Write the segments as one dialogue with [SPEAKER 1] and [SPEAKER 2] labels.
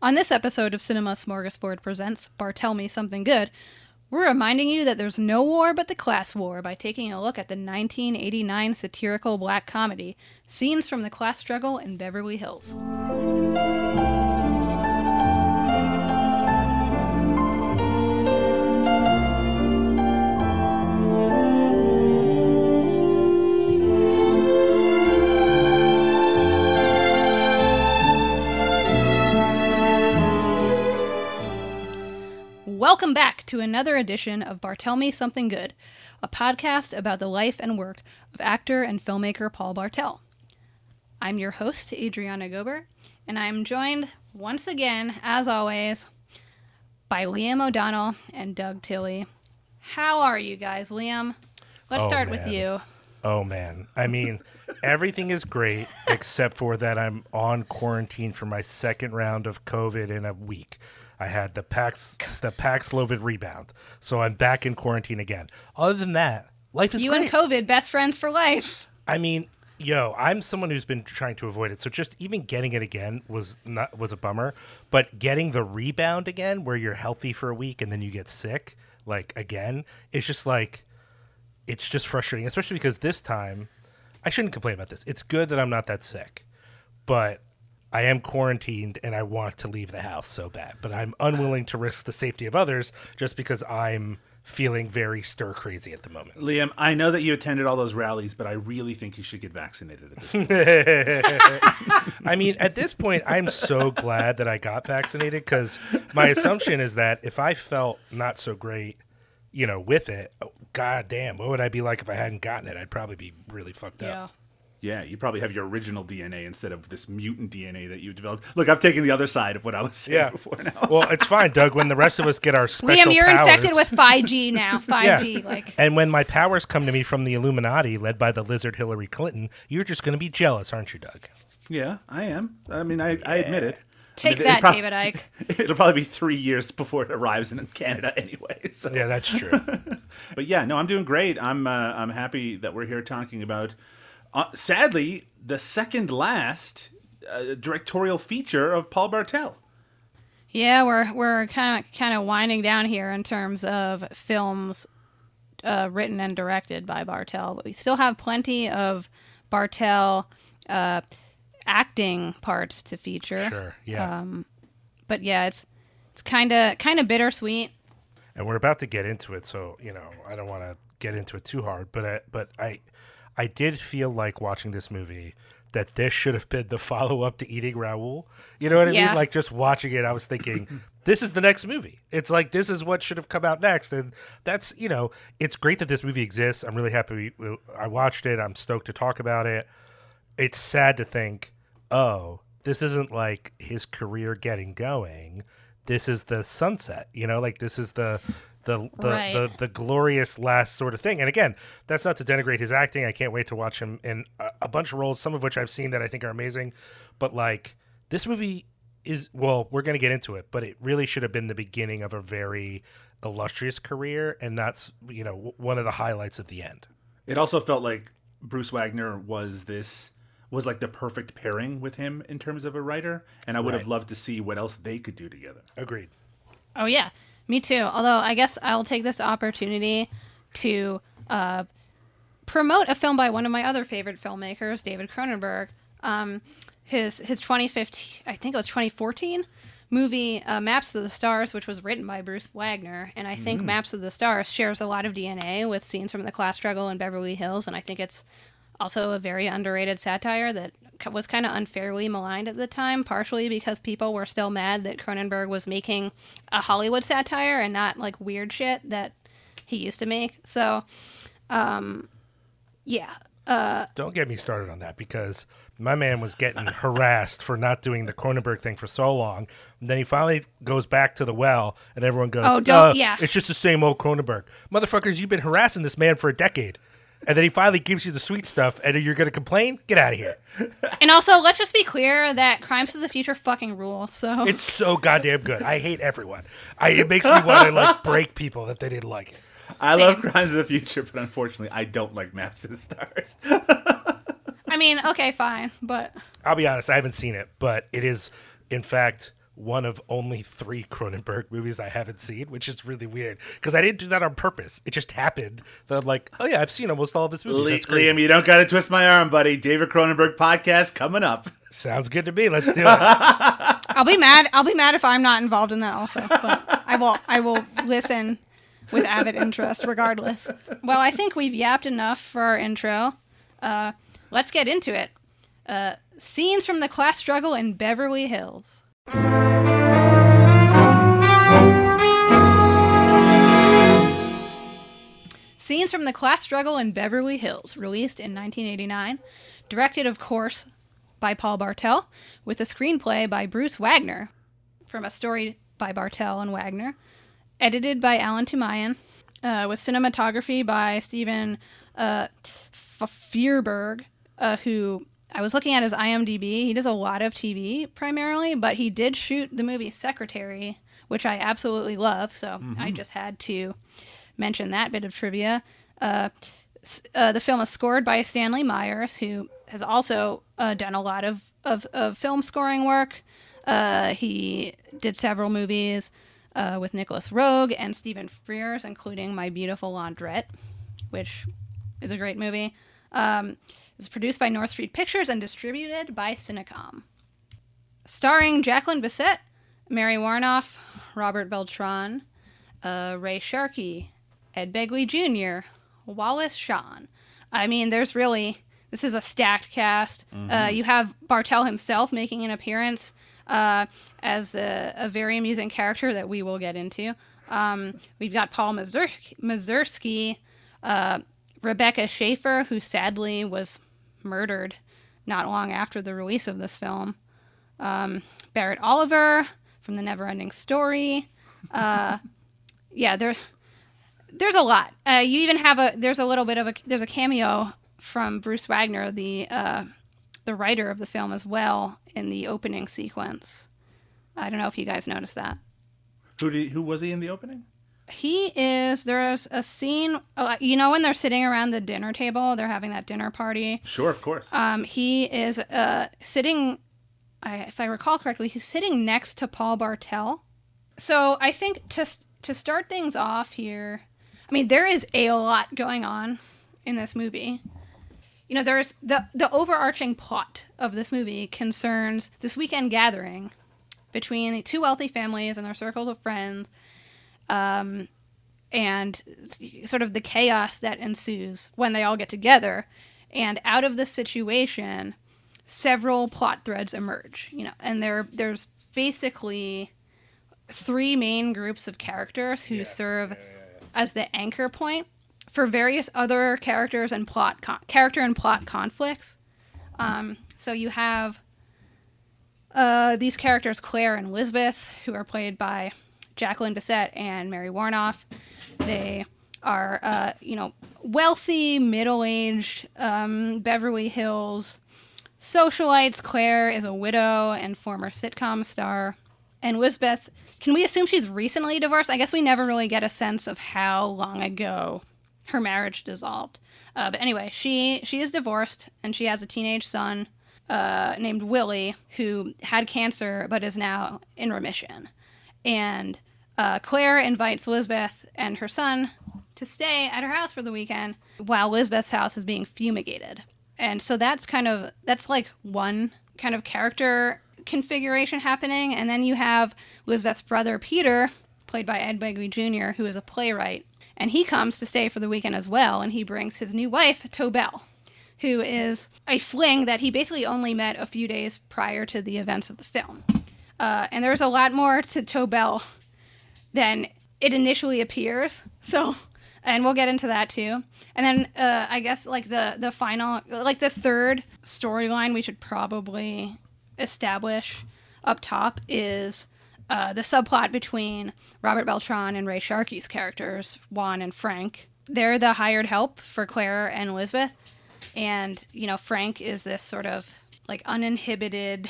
[SPEAKER 1] On this episode of Cinema Smorgasbord Presents Bartel Me Something Good, we're reminding you that there's no war but the class war by taking a look at the 1989 satirical black comedy Scenes from the Class Struggle in Beverly Hills. Welcome back to another edition of Bartel Me Something Good, a podcast about the life and work of actor and filmmaker Paul Bartel. I'm your host, Adriana Gober, and I'm joined once again, as always, by Liam O'Donnell and Doug Tilley. How are you guys, Liam? Let's
[SPEAKER 2] Oh,
[SPEAKER 1] start with you.
[SPEAKER 2] Oh man. I mean, everything is great except for that I'm on quarantine for my second round of COVID in a week. I had the Pax the Paxlovid rebound. So I'm back in quarantine again. Other than that, life is
[SPEAKER 1] You
[SPEAKER 2] great.
[SPEAKER 1] and COVID, best friends for life.
[SPEAKER 2] I mean, yo, I'm someone who's been trying to avoid it. So just even getting it again was not was a bummer. But getting the rebound again, where you're healthy for a week and then you get sick, like again, it's just like it's just frustrating, especially because this time I shouldn't complain about this. It's good that I'm not that sick, but I am quarantined and I want to leave the house so bad. But I'm unwilling to risk the safety of others just because I'm feeling very stir crazy at the moment.
[SPEAKER 3] Liam, I know that you attended all those rallies, but I really think you should get vaccinated at this point.
[SPEAKER 2] I mean, at this point, I'm so glad that I got vaccinated because my assumption is that if I felt not so great, you know, with it, oh, god damn, what would I be like if I hadn't gotten it? I'd probably be really fucked
[SPEAKER 1] Yeah.
[SPEAKER 2] up.
[SPEAKER 3] Yeah, you probably have your original DNA instead of this mutant DNA that you developed. Look, I've taken the other side of what I was saying
[SPEAKER 2] Yeah.
[SPEAKER 3] before now.
[SPEAKER 2] Well, it's fine, Doug. When the rest of us get our special
[SPEAKER 1] Liam, you're
[SPEAKER 2] powers,
[SPEAKER 1] infected with 5G now. 5G,
[SPEAKER 2] Yeah.
[SPEAKER 1] like
[SPEAKER 2] And when my powers come to me from the Illuminati, led by the lizard Hillary Clinton, you're just going to be jealous, aren't you, Doug?
[SPEAKER 3] yeah, I am. I mean, I, I admit it.
[SPEAKER 1] take
[SPEAKER 3] I mean,
[SPEAKER 1] that,
[SPEAKER 3] it prob-
[SPEAKER 1] David Icke.
[SPEAKER 3] It'll probably be three years before it arrives in Canada anyway. So.
[SPEAKER 2] Yeah, that's true.
[SPEAKER 3] But yeah, no, I'm doing great. I'm uh, I'm happy that we're here talking about, uh, sadly, the second last uh, directorial feature of Paul Bartel.
[SPEAKER 1] Yeah, we're we're kind of kind of winding down here in terms of films uh, written and directed by Bartel, but we still have plenty of Bartel uh, acting parts to feature.
[SPEAKER 2] sure. Yeah.
[SPEAKER 1] But yeah, it's it's kind of kind of bittersweet.
[SPEAKER 2] and we're about to get into it so you know i don't want to get into it too hard but I, but i i did feel like watching this movie that this should have been the follow-up to eating raoul. You know what i
[SPEAKER 1] Yeah.
[SPEAKER 2] mean like just watching it i was thinking this is the next movie. It's like this is what should have come out next. And that's you know it's great that this movie exists. I'm really happy we, i watched it. I'm stoked to talk about it. It's sad to think, oh, this isn't like his career getting going. This is the sunset, you know, like this is the the the,
[SPEAKER 1] Right.
[SPEAKER 2] the, the glorious last sort of thing. And again, that's not to denigrate his acting. I can't wait to watch him in a, a bunch of roles, some of which I've seen that I think are amazing. But like this movie is well, we're gonna get into it, but it really should have been the beginning of a very illustrious career and not you know one of the highlights at the end.
[SPEAKER 3] It also felt like Bruce Wagner was this was like the perfect pairing with him in terms of a writer, and I would have loved to see what else they could do together.
[SPEAKER 2] Agreed.
[SPEAKER 1] Oh yeah, me too. Although I guess I'll take this opportunity to uh, promote a film by one of my other favorite filmmakers, David Cronenberg. Um, his his 2015, I think it was 2014 movie uh, Maps of the Stars, which was written by Bruce Wagner, and I think Maps of the Stars shares a lot of DNA with scenes from the class struggle in Beverly Hills, and I think it's also a very underrated satire that was kind of unfairly maligned at the time, partially because people were still mad that Cronenberg was making a Hollywood satire and not like weird shit that he used to make. So, um, yeah. Uh,
[SPEAKER 2] Don't get me started on that because my man was getting harassed for not doing the Cronenberg thing for so long. And then he finally goes back to the well, and everyone goes,
[SPEAKER 1] Oh, don't-
[SPEAKER 2] "Uh,
[SPEAKER 1] yeah.
[SPEAKER 2] It's just the same old Cronenberg. Motherfuckers, you've been harassing this man for a decade. And then he finally gives you the sweet stuff, and you're going to complain? Get out of here.
[SPEAKER 1] and also, let's just be clear that Crimes of the Future fucking rule. So,
[SPEAKER 2] It's so goddamn good. I hate everyone. I, it makes me want to like break people that they didn't like it.
[SPEAKER 3] I
[SPEAKER 1] Same.
[SPEAKER 3] love Crimes of the Future, but unfortunately, I don't like Maps to the Stars.
[SPEAKER 1] I mean, okay, fine, but
[SPEAKER 2] I'll be honest, I haven't seen it, but it is, in fact, one of only three Cronenberg movies I haven't seen, which is really weird because I didn't do that on purpose. It just happened that I'm like, oh yeah, I've seen almost all of his movies.
[SPEAKER 3] Le-
[SPEAKER 2] That's crazy.
[SPEAKER 3] Liam, you don't got to twist my arm, buddy. David Cronenberg podcast coming up.
[SPEAKER 2] Sounds good to me. Let's do it.
[SPEAKER 1] I'll be mad. I'll be mad if I'm not involved in that also. But I will. I will listen with avid interest, regardless. Well, I think we've yapped enough for our intro. Uh, let's get into it. Uh, scenes from the class struggle in Beverly Hills. Scenes from the Class Struggle in Beverly Hills, released in 1989, directed, of course, by Paul Bartel, with a screenplay by Bruce Wagner, from a story by Bartel and Wagner, edited by Alan Toomayan, uh, with cinematography by Steven uh, Fierberg, uh, who I was looking at his IMDb. He does a lot of TV primarily, but he did shoot the movie Secretary, which I absolutely love. So I just had to mention that bit of trivia. Uh, uh, the film is scored by Stanley Myers, who has also uh, done a lot of, of, of film scoring work. Uh, he did several movies uh, with Nicolas Roeg and Stephen Frears, including My Beautiful Laundrette, which is a great movie. Um, it's produced by North Street Pictures and distributed by Cinecom. Starring Jacqueline Bisset, Mary Woronov, Robert Beltran, uh, Ray Sharkey, Ed Begley Jr., Wallace Shawn. I mean, there's really this is a stacked cast. Uh, you have Bartel himself making an appearance uh, as a, a very amusing character that we will get into. Um, we've got Paul Mazur- Mazursky, uh, Rebecca Schaeffer, who sadly was murdered not long after the release of this film. Um, Barrett Oliver from The Neverending Story. Uh, yeah, there, there's a lot. Uh, you even have a there's a little bit of a there's a cameo from Bruce Wagner, the uh, the writer of the film as well, in the opening sequence. I don't know if you guys noticed that.
[SPEAKER 3] Who did, who was he in the opening?
[SPEAKER 1] He is. There's a scene. Uh, you know when they're sitting around the dinner table, they're having that dinner party.
[SPEAKER 3] Sure, of course.
[SPEAKER 1] Um, he is uh, sitting. I, if I recall correctly, he's sitting next to Paul Bartel. So I think to to start things off here, I mean there is a lot going on in this movie. You know, there's the the overarching plot of this movie concerns this weekend gathering between the two wealthy families and their circles of friends, um, and sort of the chaos that ensues when they all get together. And out of this situation, several plot threads emerge. You know, and there there's basically three main groups of characters who serve as the anchor point for various other characters and plot con- character and plot conflicts. Um, so you have uh, these characters, Claire and Elizabeth, who are played by Jacqueline Bisset and Mary Woronov. They are, uh, you know, wealthy, middle-aged um, Beverly Hills socialites. Claire is a widow and former sitcom star, and Elizabeth. Can we assume she's recently divorced? I guess we never really get a sense of how long ago her marriage dissolved. Uh, but anyway, she she is divorced and she has a teenage son uh, named Willie who had cancer but is now in remission. And uh, Claire invites Elizabeth and her son to stay at her house for the weekend while Elizabeth's house is being fumigated. And so that's kind of that's like one kind of character configuration happening, and then you have Elizabeth's brother Peter, played by Ed Begley Jr., who is a playwright, and he comes to stay for the weekend as well, and he brings his new wife Tobel, who is a fling that he basically only met a few days prior to the events of the film. Uh, and there's a lot more to Tobel than it initially appears. So, and we'll get into that too. And then uh, I guess like the the final, like the third storyline we should probably establish up top is uh, the subplot between Robert Beltran and Ray Sharkey's characters, Juan and Frank. They're the hired help for Claire and Elizabeth. And, you know, Frank is this sort of like uninhibited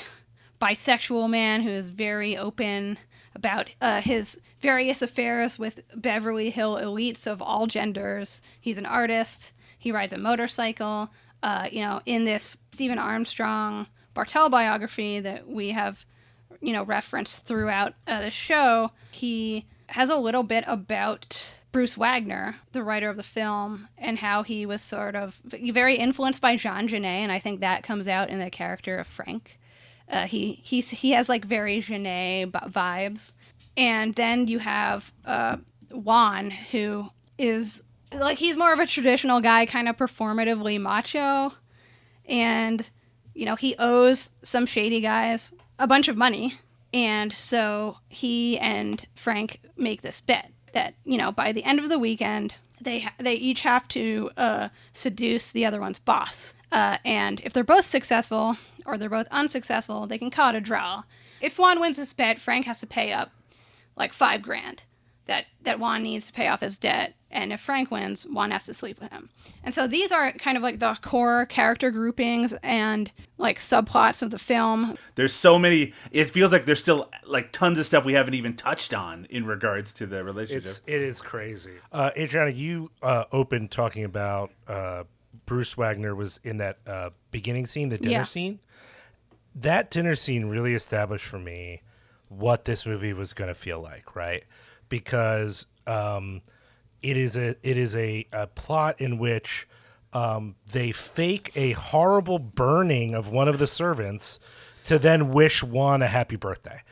[SPEAKER 1] bisexual man who is very open about uh, his various affairs with Beverly Hill elites of all genders. He's an artist. He rides a motorcycle. Uh, you know, in this Stephen Armstrong Bartel biography that we have you know referenced throughout uh, the show. He has a little bit about Bruce Wagner, the writer of the film, and how he was sort of very influenced by Jean Genet, and I think that comes out in the character of Frank. Uh, he he's, he has like very Genet vibes, and then you have uh, Juan, who is like he's more of a traditional guy, kind of performatively macho, and you know he owes some shady guys a bunch of money, and so he and Frank make this bet that you know by the end of the weekend they ha- they each have to uh, seduce the other one's boss, uh, and if they're both successful or they're both unsuccessful, they can call it a draw. If Juan wins this bet, Frank has to pay up like five grand that that Juan needs to pay off his debt, and if Frank wins, Juan has to sleep with him. And so these are kind of like the core character groupings and like subplots of the film.
[SPEAKER 3] There's so many. It feels like there's still like tons of stuff we haven't even touched on in regards to the relationship.
[SPEAKER 2] It's it is crazy. Uh, Adriana, you uh, opened talking about uh, Bruce Wagner was in that uh, beginning scene, the dinner
[SPEAKER 1] Yeah.
[SPEAKER 2] scene. That dinner scene really established for me what this movie was going to feel like, right? Because um, it is a it is a, a plot in which um, they fake a horrible burning of one of the servants to then wish Juan a happy birthday.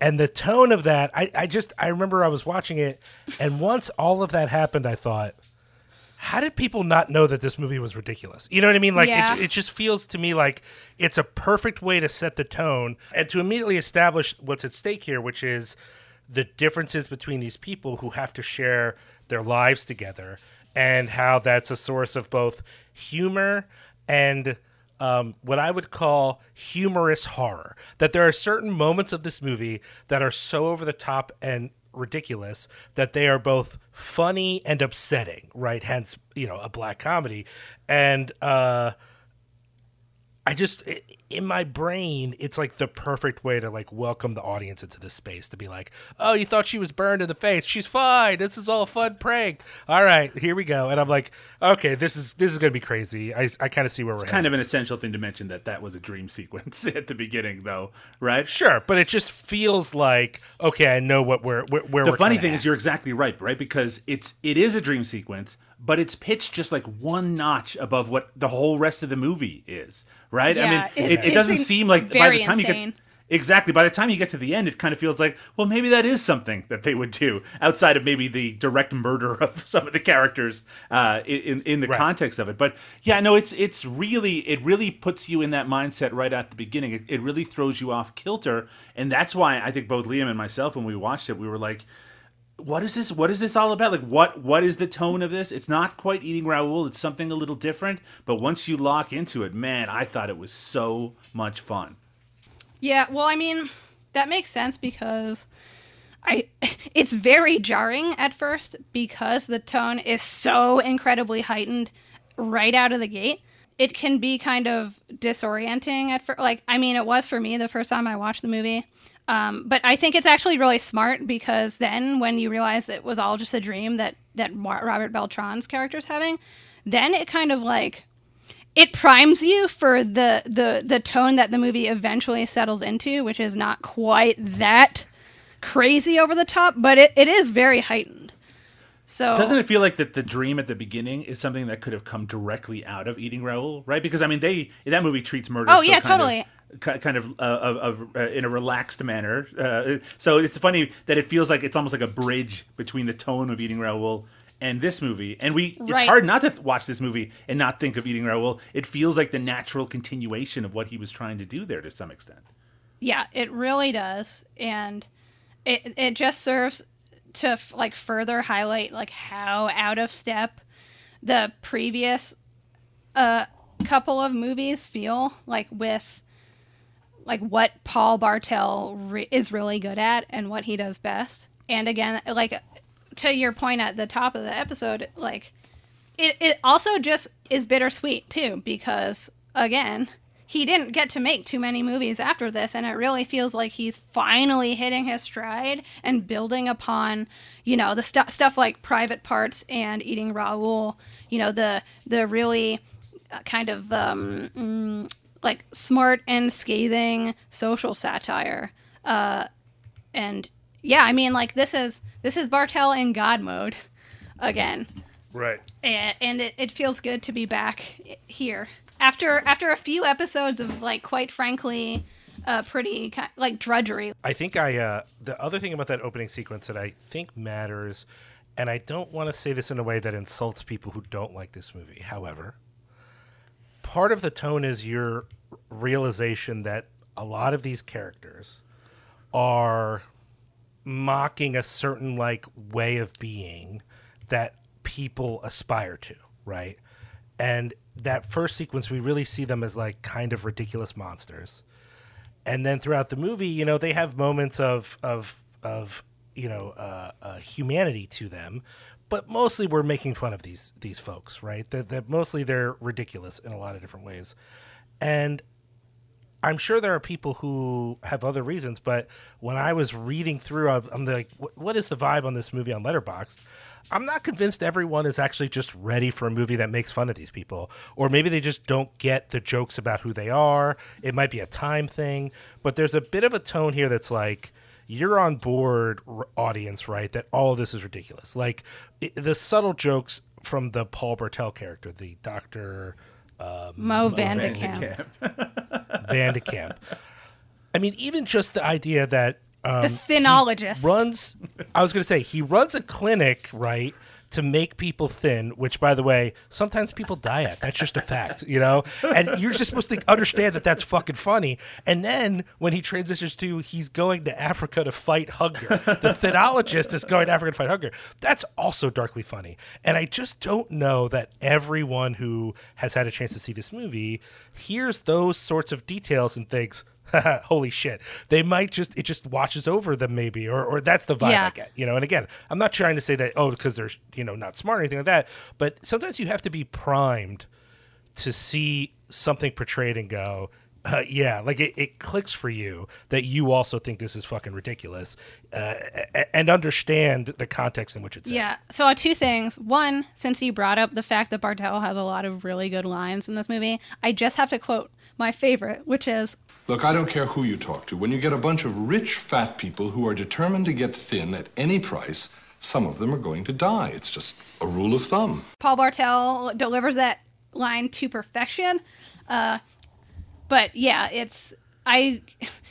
[SPEAKER 2] And the tone of that, I, I just I remember I was watching it, and once all of that happened, I thought, how did people not know that this movie was ridiculous? You know what I mean? Like
[SPEAKER 1] Yeah.
[SPEAKER 2] it, it just feels to me like it's a perfect way to set the tone and to immediately establish what's at stake here, which is the differences between these people who have to share their lives together and how that's a source of both humor and um, what I would call humorous horror. That there are certain moments of this movie that are so over the top and ridiculous that they are both funny and upsetting, right? Hence, you know, a black comedy. And uh, I just in my brain, it's like the perfect way to like welcome the audience into this space to be like, "Oh, you thought she was burned in the face? She's fine. This is all a fun prank. All right, here we go." And I'm like, "Okay, this is this is gonna be crazy." I, I kind of see where we're at.
[SPEAKER 3] It's kind of an essential thing to mention that that was a dream sequence at the beginning, though, right?
[SPEAKER 2] Sure, but it just feels like okay. I know what we're where, where
[SPEAKER 3] The
[SPEAKER 2] we're
[SPEAKER 3] funny thing
[SPEAKER 2] at.
[SPEAKER 3] is, you're exactly right, right? Because it's it is a dream sequence, but it's pitched just like one notch above what the whole rest of the movie is, right? I mean,
[SPEAKER 1] it-
[SPEAKER 3] it, it doesn't seem like by the time you get exactly by the time you get to the end, it kind of feels like, well, maybe that is something that they would do outside of maybe the direct murder of some of the characters uh, in in the
[SPEAKER 2] Right.
[SPEAKER 3] context of it. But yeah, no, it's it's really it really puts you in that mindset right at the beginning. It, it really throws you off kilter, and that's why I think both Liam and myself, when we watched it, we were like what is this what is this all about like what what is the tone of this it's not quite eating raoul it's something a little different but once you lock into it man i thought it was so much fun
[SPEAKER 1] Yeah, well, I mean, that makes sense because I it's very jarring at first because the tone is so incredibly heightened right out of the gate. It can be kind of disorienting at first. Like, I mean, it was for me the first time I watched the movie. Um, but I think it's actually really smart because then when you realize it was all just a dream that that Robert Beltran's character's having, then it kind of like it primes you for the the the tone that the movie eventually settles into, which is not quite that crazy over the top, but it, it is very heightened. So
[SPEAKER 3] doesn't it feel like that the dream at the beginning is something that could have come directly out of eating raoul right because i mean they that movie treats murder
[SPEAKER 1] Oh,
[SPEAKER 3] so
[SPEAKER 1] yeah, totally.
[SPEAKER 3] of, kind of uh, of, of uh, in a relaxed manner. Uh, so it's funny that it feels like it's almost like a bridge between the tone of eating raoul and this movie. And we it's hard not to watch this movie and not think of eating raoul. It feels like the natural continuation of what he was trying to do there to some extent.
[SPEAKER 1] Yeah, it really does, and it it just serves to f- like further highlight like how out of step the previous uh couple of movies feel like with like what Paul Bartel re- is really good at and what he does best. And again, like to your point at the top of the episode, like it, it also just is bittersweet too because again he didn't get to make too many movies after this and it really feels like he's finally hitting his stride and building upon you know the stu- stuff like private parts and eating raoul you know the the really uh, kind of um, mm, like smart and scathing social satire Uh, and yeah, I mean, like this is this is Bartel in God mode again,
[SPEAKER 2] Right.
[SPEAKER 1] and, and it, it feels good to be back here after after a few episodes of like quite frankly, uh, pretty like drudgery.
[SPEAKER 2] I think I uh, the other thing about that opening sequence that I think matters, and I don't want to say this in a way that insults people who don't like this movie. However, part of the tone is your realization that a lot of these characters are mocking a certain like way of being that people aspire to, right? And that first sequence, we really see them as like kind of ridiculous monsters and then throughout the movie, you know, they have moments of of of you know uh, uh, humanity to them, but mostly we're making fun of these these folks, right? That that mostly they're ridiculous in a lot of different ways, and I'm sure there are people who have other reasons, but when I was reading through, I'm like, "What- is the vibe on this movie on Letterboxd? I'm not convinced everyone is actually just ready for a movie that makes fun of these people, or maybe they just don't get the jokes about who they are. It might be a time thing, but there's a bit of a tone here that's like, you're on board, audience, right? That all of this is ridiculous. Like i the subtle jokes from the Paul Bartel character, the Doctor
[SPEAKER 1] Mo Vandekamp,
[SPEAKER 2] Vandekamp. I mean, even just the idea that um,
[SPEAKER 1] the thinologist.
[SPEAKER 2] runs i was going to say he runs a clinic right to make people thin which by the way sometimes people die at. That's just a fact you know? And you're just supposed to understand that that's fucking funny. And then when he transitions to he's going to africa to fight hunger. The thinologist is going to africa to fight hunger. That's also darkly funny. And i just don't know that everyone who has had a chance to see this movie hears those sorts of details and thinks holy shit they might just it just washes over them maybe or, or that's the vibe
[SPEAKER 1] Yeah.
[SPEAKER 2] i get you know and again i'm not trying to say that oh because they're you know not smart or anything like that but sometimes you have to be primed to see something portrayed and go uh, yeah like it, it clicks for you that you also think this is fucking ridiculous uh, and understand the context in which it's in.
[SPEAKER 1] Yeah. So uh, two things. One, since you brought up the fact that Bartel has a lot of really good lines in this movie, I just have to quote my favorite, which is
[SPEAKER 4] Look, I don't care who you talk to. When you get a bunch of rich, fat people who are determined to get thin at any price, some of them are going to die. It's just a rule of thumb.
[SPEAKER 1] Paul Bartel delivers that line to perfection. Uh, but yeah, it's I.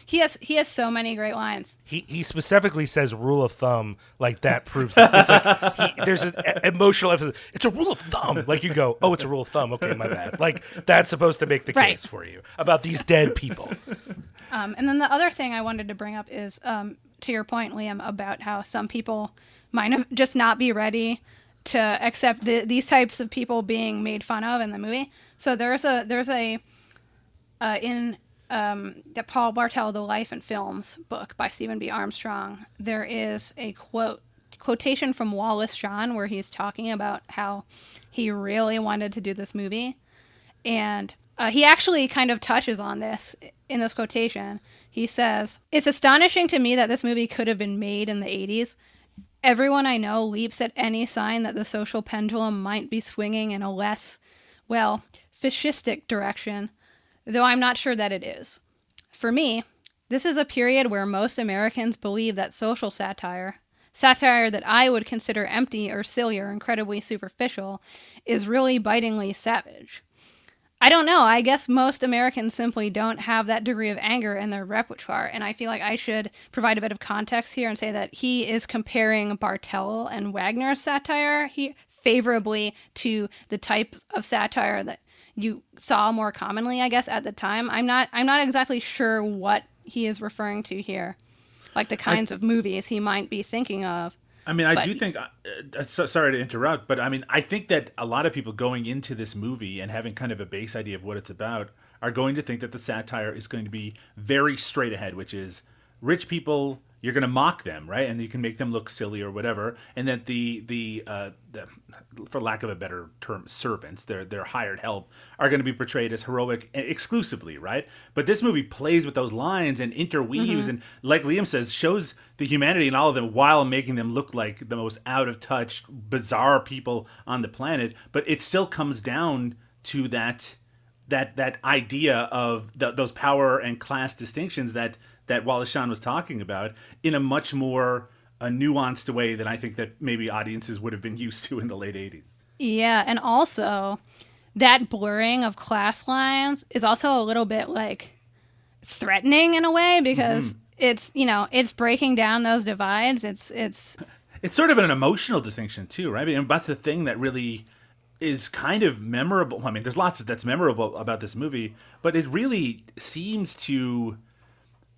[SPEAKER 1] He has he has so many great lines.
[SPEAKER 2] he, he specifically says rule of thumb like that proves that it's like he, there's an emotional emphasis it's a rule of thumb like you go oh it's a rule of thumb okay my bad like that's supposed to make the
[SPEAKER 1] Right.
[SPEAKER 2] case for you about these dead people
[SPEAKER 1] Um, and then the other thing I wanted to bring up is um, to your point, Liam, about how some people might have just not be ready to accept the, these types of people being made fun of in the movie. So there's a there's a uh, in um, the Paul Bartel The Life and Films book by Stephen B. Armstrong. There is a quote quotation from Wallace Shawn where he's talking about how he really wanted to do this movie and uh, he actually kind of touches on this in this quotation. He says, It's astonishing to me that this movie could have been made in the 80s. Everyone I know leaps at any sign that the social pendulum might be swinging in a less, well, fascistic direction, though I'm not sure that it is. For me, this is a period where most Americans believe that social satire, satire that I would consider empty or silly or incredibly superficial, is really bitingly savage. I don't know. I guess most Americans simply don't have that degree of anger in their repertoire. And I feel like I should provide a bit of context here and say that he is comparing Bartel and Wagner's satire he, favorably to the type of satire that you saw more commonly, I guess, at the time. I'm not I'm not exactly sure what he is referring to here. Like the kinds of movies he might be thinking of.
[SPEAKER 3] I mean, I
[SPEAKER 1] But-
[SPEAKER 3] do think. Uh, uh, so, sorry to interrupt, but I mean, I think that a lot of people going into this movie and having kind of a base idea of what it's about are going to think that the satire is going to be very straight ahead, which is rich people. You're going to mock them, right? And you can make them look silly or whatever. And that the the, uh, the for lack of a better term, servants, their their hired help, are going to be portrayed as heroic exclusively, right? But this movie plays with those lines and interweaves, and like Liam says, shows the humanity in all of them while making them look like the most out of touch, bizarre people on the planet. But it still comes down to that that that idea of th those power and class distinctions that that Wallace Shawn was talking about in a much more a nuanced way than I think that maybe audiences would have been used to in the late 80s.
[SPEAKER 1] Yeah, and also that blurring of class lines is also a little bit like threatening in a way because
[SPEAKER 3] Mm-hmm.
[SPEAKER 1] it's, you know, it's breaking down those divides. It's it's
[SPEAKER 3] It's sort of an emotional distinction too, right? I mean, that's the thing that really is kind of memorable. I mean, there's lots that's memorable about this movie, but it really seems to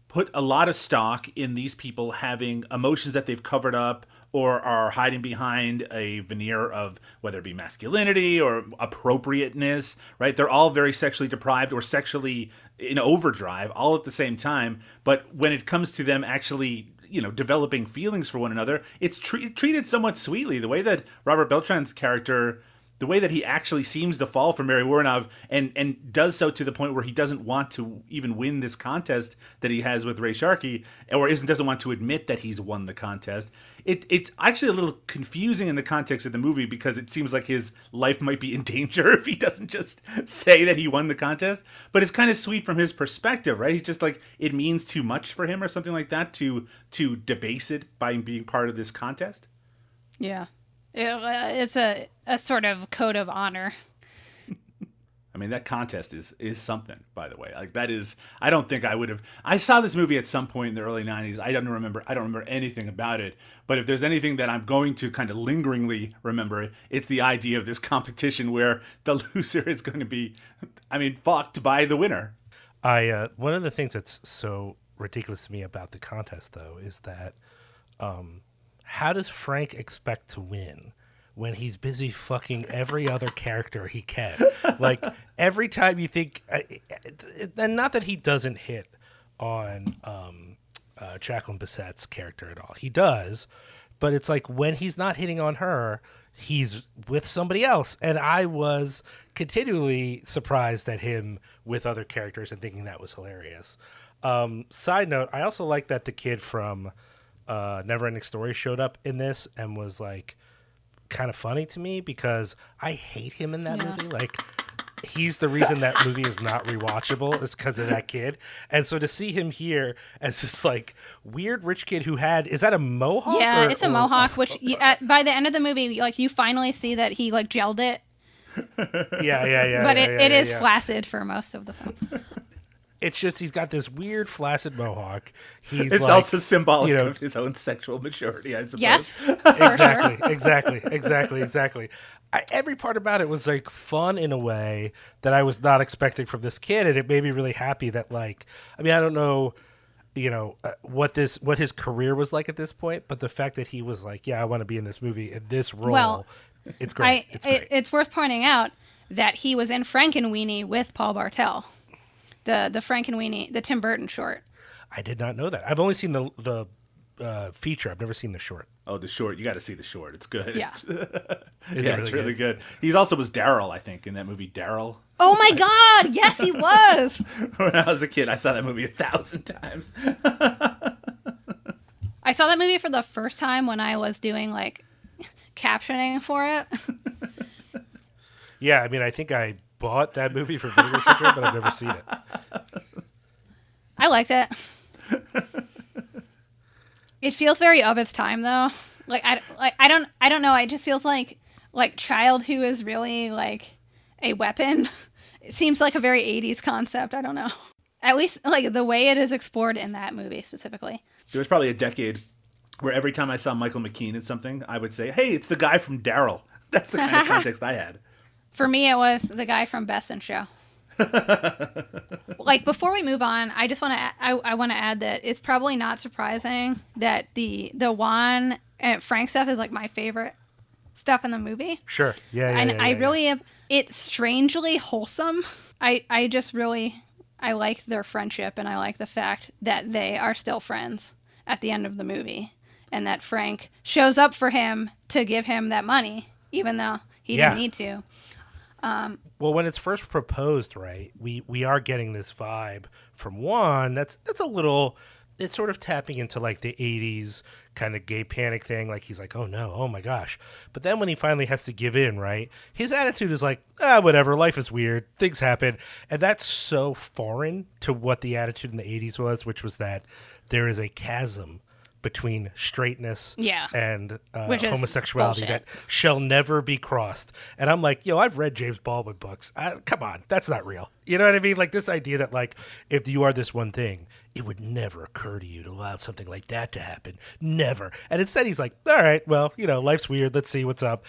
[SPEAKER 3] put a lot of stock in these people having emotions that they've covered up or are hiding behind a veneer of whether it be masculinity or appropriateness, right? They're all very sexually deprived or sexually in overdrive all at the same time. But when it comes to them actually, you know, developing feelings for one another, it's tre- treated somewhat sweetly. The way that Robert Beltran's character the way that he actually seems to fall for Mary Woronov and and does so to the point where he doesn't want to even win this contest that he has with Ray Sharkey, or isn't doesn't want to admit that he's won the contest. It it's actually a little confusing in the context of the movie because it seems like his life might be in danger if he doesn't just say that he won the contest. But it's kind of sweet from his perspective, right? He's just like it means too much for him or something like that to to debase it by being part of this contest.
[SPEAKER 1] yeah. It, uh, it's a a sort of code of honor.
[SPEAKER 3] I mean, that contest is is something, by the way. Like that is, I don't think I would have. I saw this movie at some point in the early '90s. I don't remember. I don't remember anything about it. But if there's anything that I'm going to kind of lingeringly remember, it's the idea of this competition where the loser is going to be, I mean, fucked by the winner.
[SPEAKER 2] I uh, one of the things that's so ridiculous to me about the contest, though, is that um, how does Frank expect to win when he's busy fucking every other character he can? like every time you think, and not that he doesn't hit on um, uh, Jacqueline Bisset's character at all, he does, but it's like when he's not hitting on her. He's with somebody else, and I was continually surprised at him with other characters and thinking that was hilarious. Um, side note: I also like that the kid from uh, Neverending Story showed up in this and was like kind of funny to me because I hate him in that
[SPEAKER 1] Yeah.
[SPEAKER 2] movie. Like he's the reason that movie is not rewatchable is because of that kid. And so to see him here as this like weird rich kid who had is that a mohawk?
[SPEAKER 1] Yeah,
[SPEAKER 2] or-
[SPEAKER 1] it's a
[SPEAKER 2] or-
[SPEAKER 1] mohawk. Which you, at, by the end of the movie, like you finally see that he like gelled it,
[SPEAKER 2] Yeah, yeah, yeah.
[SPEAKER 1] but
[SPEAKER 2] yeah,
[SPEAKER 1] it,
[SPEAKER 2] yeah,
[SPEAKER 1] it is flaccid for most of the film.
[SPEAKER 2] It's just he's got this weird flaccid mohawk. He's
[SPEAKER 3] It's
[SPEAKER 2] like,
[SPEAKER 3] also symbolic
[SPEAKER 2] you know-
[SPEAKER 3] of his own sexual maturity, I suppose.
[SPEAKER 1] Yes,
[SPEAKER 2] exactly, exactly, exactly, exactly. I, every part about it was like fun in a way that I was not expecting from this kid, and it made me really happy that like, I mean, I don't know, you know, uh, what this what his career was like at this point, but the fact that he was like, yeah, I want to be in this movie in this role,
[SPEAKER 1] Well,
[SPEAKER 2] it's great.
[SPEAKER 1] I,
[SPEAKER 2] it's
[SPEAKER 1] it-
[SPEAKER 2] great.
[SPEAKER 1] it's worth pointing out that he was in Frankenweenie with Paul Bartel, the the Frankenweenie, the Tim Burton short.
[SPEAKER 2] I did not know that. I've only seen the the uh, feature. I've never seen the short.
[SPEAKER 3] Oh, the short. You got to see the short. It's good.
[SPEAKER 1] Yeah.
[SPEAKER 2] Is
[SPEAKER 3] yeah,
[SPEAKER 2] it
[SPEAKER 3] it's really good. He also was Daryl, I think, in that movie Daryl.
[SPEAKER 1] Oh my God! Yes, he was.
[SPEAKER 3] when I was a kid, I saw that movie a thousand times.
[SPEAKER 1] I saw that movie for the first time when I was doing like captioning for it.
[SPEAKER 2] Yeah, I mean, I think I bought that movie for Vinegar Syndrome, but I've never seen it.
[SPEAKER 1] I liked it. it feels very of its time though. Like I like I don't I don't know. It just feels like like child who is really like a weapon. It seems like a very 80s concept. I don't know. At least like the way it is explored in that movie specifically.
[SPEAKER 3] There was probably a decade where every time I saw Michael McKean in something, I would say, "Hey, it's the guy from Daryl." That's the kind of context I had.
[SPEAKER 1] For me, it was the guy from Best in Show. like before we move on, I just want to I, I want to add that it's probably not surprising that the the Juan and Frank stuff is like my favorite stuff in the movie.
[SPEAKER 2] Sure. Yeah, yeah.
[SPEAKER 1] and
[SPEAKER 2] yeah,
[SPEAKER 1] I
[SPEAKER 2] yeah,
[SPEAKER 1] really have it's strangely wholesome. I I just really I like their friendship and I like the fact that they are still friends at the end of the movie and that Frank shows up for him to give him that money even though he didn't need to.
[SPEAKER 2] Well, when it's first proposed, right, we we are getting this vibe from Juan. That's that's a little it's sort of tapping into like the 80s kind of gay panic thing like he's like oh no oh my gosh but then when he finally has to give in right his attitude is like ah whatever life is weird things happen and that's so foreign to what the attitude in the 80s was which was that there is a chasm between straightness
[SPEAKER 1] Yeah.
[SPEAKER 2] and uh, homosexuality
[SPEAKER 1] bullshit.
[SPEAKER 2] that shall never be crossed. And I'm like, yo, I've read James Baldwin books. I, come on, that's not real. You know what I mean? Like this idea that like if you are this one thing, it would never occur to you to allow something like that to happen. Never. And instead, he's like, all right, well, you know, life's weird. Let's see what's up.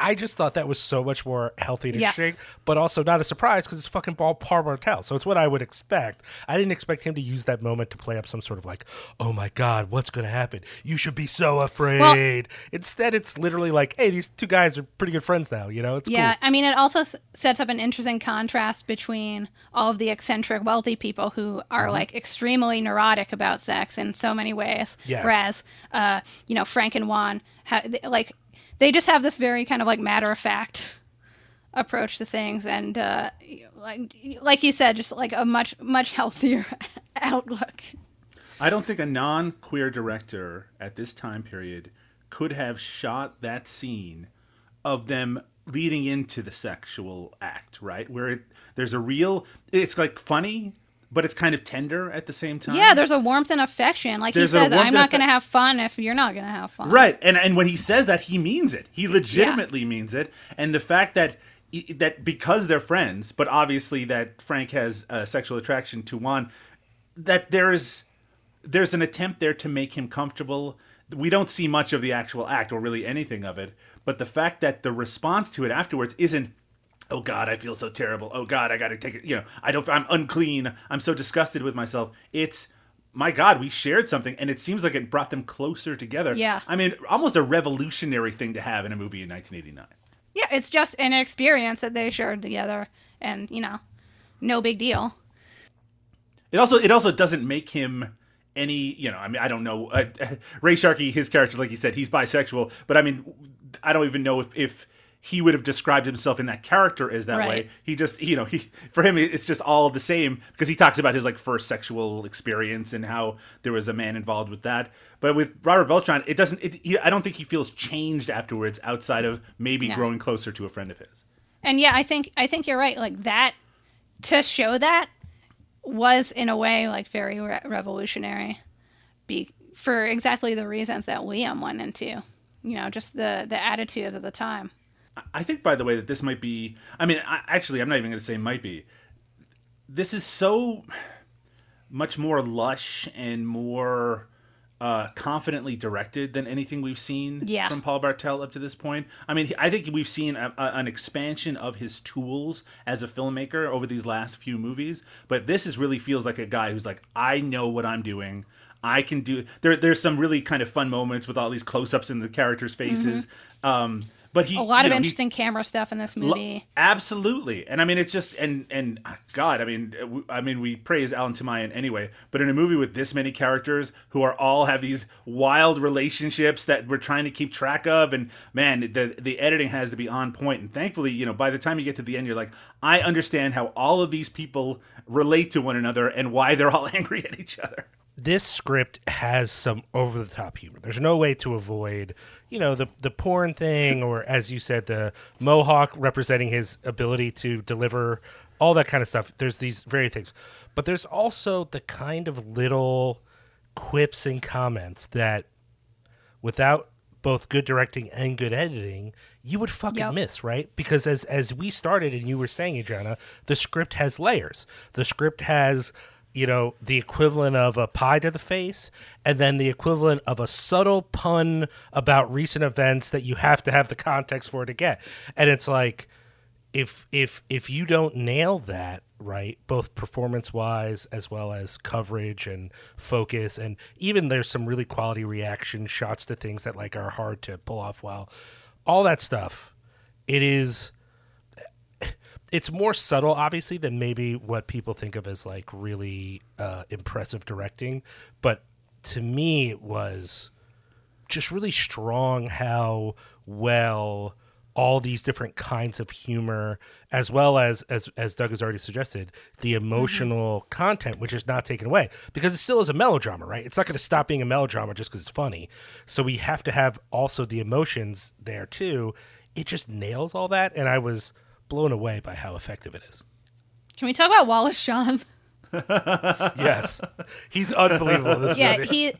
[SPEAKER 2] I just thought that was so much more healthy and
[SPEAKER 1] Yes.
[SPEAKER 2] interesting, but also not a surprise because it's fucking Paul Paul Martel. So it's what I would expect. I didn't expect him to use that moment to play up some sort of like, oh my god, what's going to happen? You should be so afraid. Instead, it's literally like, hey, these two guys are pretty good friends now. You know, it's
[SPEAKER 1] Yeah,
[SPEAKER 2] cool.
[SPEAKER 1] I mean, it also s- sets up an interesting contrast between all of the eccentric, wealthy people who are
[SPEAKER 2] Mm-hmm.
[SPEAKER 1] like extremely neurotic about sex in so many ways.
[SPEAKER 2] Yes.
[SPEAKER 1] Whereas, uh, you know, Frank and Juan, ha- th- like, they just have this very kind of like matter of fact approach to things, and uh, like, like you said, just like a much much healthier outlook.
[SPEAKER 3] I don't think a non-queer director at this time period could have shot that scene of them leading into the sexual act, right? Where it, there's a real it's like funny, but it's kind of tender at the same time.
[SPEAKER 1] Yeah, there's a warmth and affection. Like
[SPEAKER 3] There's
[SPEAKER 1] he says, I'm not going to have fun if you're not going to have fun.
[SPEAKER 3] Right, and and when he says that, he means it. He legitimately means it. And the fact that that because they're friends, but obviously that Frank has a sexual attraction to Juan, that there's there's an attempt there to make him comfortable. We don't see much of the actual act or really anything of it, but the fact that the response to it afterwards isn't oh god i feel so terrible. Oh god i gotta take it you know i don't i'm unclean. I'm so disgusted with myself. It's my god we shared something and it seems like it brought them closer together.
[SPEAKER 1] Yeah.
[SPEAKER 3] i mean almost a revolutionary thing to have in a movie in 1989
[SPEAKER 1] Yeah, it's just an experience that they shared together, and you know, no big deal.
[SPEAKER 3] It also it also doesn't make him any you know I mean I don't know uh, Ray Sharkey his character like you said he's bisexual but I mean I don't even know if if he would have described himself in that character as that
[SPEAKER 1] Right.
[SPEAKER 3] way he just you know he for him it's just all the same because he talks about his like first sexual experience and how there was a man involved with that but with Robert Beltran it doesn't it, he, I don't think he feels changed afterwards outside of maybe
[SPEAKER 1] No.
[SPEAKER 3] growing closer to a friend of his
[SPEAKER 1] And yeah, I think I think you're right. Like that to show that was in a way like very re- revolutionary, be for exactly the reasons that Liam went into. You know, just the the attitudes of the time.
[SPEAKER 3] I think, by the way, that this might be. I mean, I, actually, I'm not even going to say might be. This is so much more lush and more uh, confidently directed than anything we've seen
[SPEAKER 1] Yeah.
[SPEAKER 3] from Paul Bartel up to this point. I mean, I think we've seen a, a, an expansion of his tools as a filmmaker over these last few movies, but this is really feels like a guy who's like, I know what I'm doing. I can do. There, there's some really kind of fun moments with all these close-ups in the characters' faces. Um, but he.
[SPEAKER 1] A lot of
[SPEAKER 3] know, he-
[SPEAKER 1] interesting camera stuff in this movie.
[SPEAKER 3] Absolutely, and I mean it's just and and God, I mean, uh, w- I mean we praise Alan Toomayan anyway, but in a movie with this many characters who are all have these wild relationships that we're trying to keep track of, and man, the the editing has to be on point. And thankfully, you know, by the time you get to the end, you're like, I understand how all of these people relate to one another and why they're all angry at each other.
[SPEAKER 2] This script has some over the top humor. There's no way to avoid, you know, the the porn thing or as you said the mohawk representing his ability to deliver all that kind of stuff. There's these very things. But there's also the kind of little quips and comments that without both good directing and good editing, you would fucking
[SPEAKER 1] Yep.
[SPEAKER 2] miss, right? Because as as we started and you were saying, Adriana, the script has layers. The script has, you know, the equivalent of a pie to the face, and then the equivalent of a subtle pun about recent events that you have to have the context for to get. And it's like if if if you don't nail that right both performance wise as well as coverage and focus and even there's some really quality reaction shots to things that like are hard to pull off well all that stuff it is it's more subtle obviously than maybe what people think of as like really uh, impressive directing but to me it was just really strong how well all these different kinds of humor as well as as as Doug has already suggested the emotional content which is not taken away because it still is a melodrama right? It's not going to stop being a melodrama just because it's funny. So we have to have also the emotions there too. It just nails all that and I was blown away by how effective it is
[SPEAKER 1] Can we talk about Wallace Shawn?
[SPEAKER 2] yes he's unbelievable in this
[SPEAKER 1] yeah,
[SPEAKER 2] movie
[SPEAKER 1] he.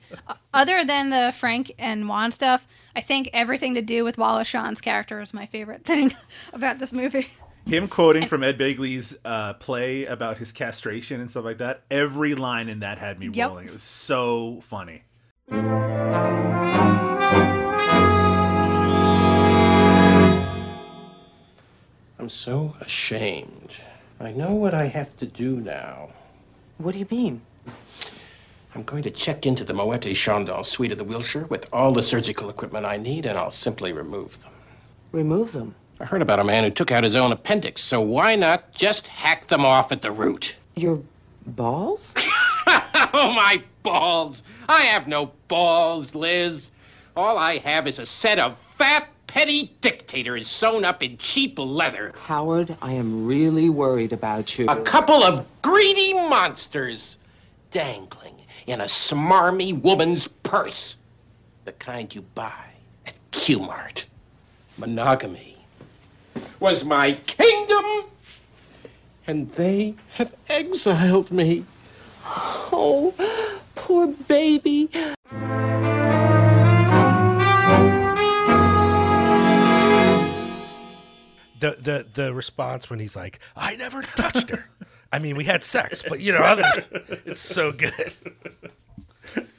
[SPEAKER 1] Other than the Frank and Juan stuff, I think everything to do with Wallace Shawn's character is my favorite thing about this movie.
[SPEAKER 3] Him quoting from Ed Begley's uh, play about his castration and stuff like that. Every line in that had me
[SPEAKER 1] Yep.
[SPEAKER 3] rolling. It was so funny.
[SPEAKER 5] I'm so ashamed. I know what I have to do now.
[SPEAKER 6] What do you mean?
[SPEAKER 5] I'm going to check into the Moët Chandon suite of the Wilshire with all the surgical equipment I need, and I'll simply remove them.
[SPEAKER 6] Remove them.
[SPEAKER 5] I heard about a man who took out his own appendix, so why not just hack them off at the root?
[SPEAKER 6] Your balls?
[SPEAKER 5] Oh, my balls! I have no balls, Liz. All I have is a set of fat, petty dictator is sewn up in cheap leather.
[SPEAKER 6] Howard, I am really worried about you.
[SPEAKER 5] A couple of greedy monsters dangling in a smarmy woman's purse. The kind you buy at K-Mart. Monogamy was my kingdom, and they have exiled me.
[SPEAKER 6] Oh, poor baby.
[SPEAKER 2] The the the response when he's like, "I never touched her." I mean, we had sex, but you know, other, it's so good.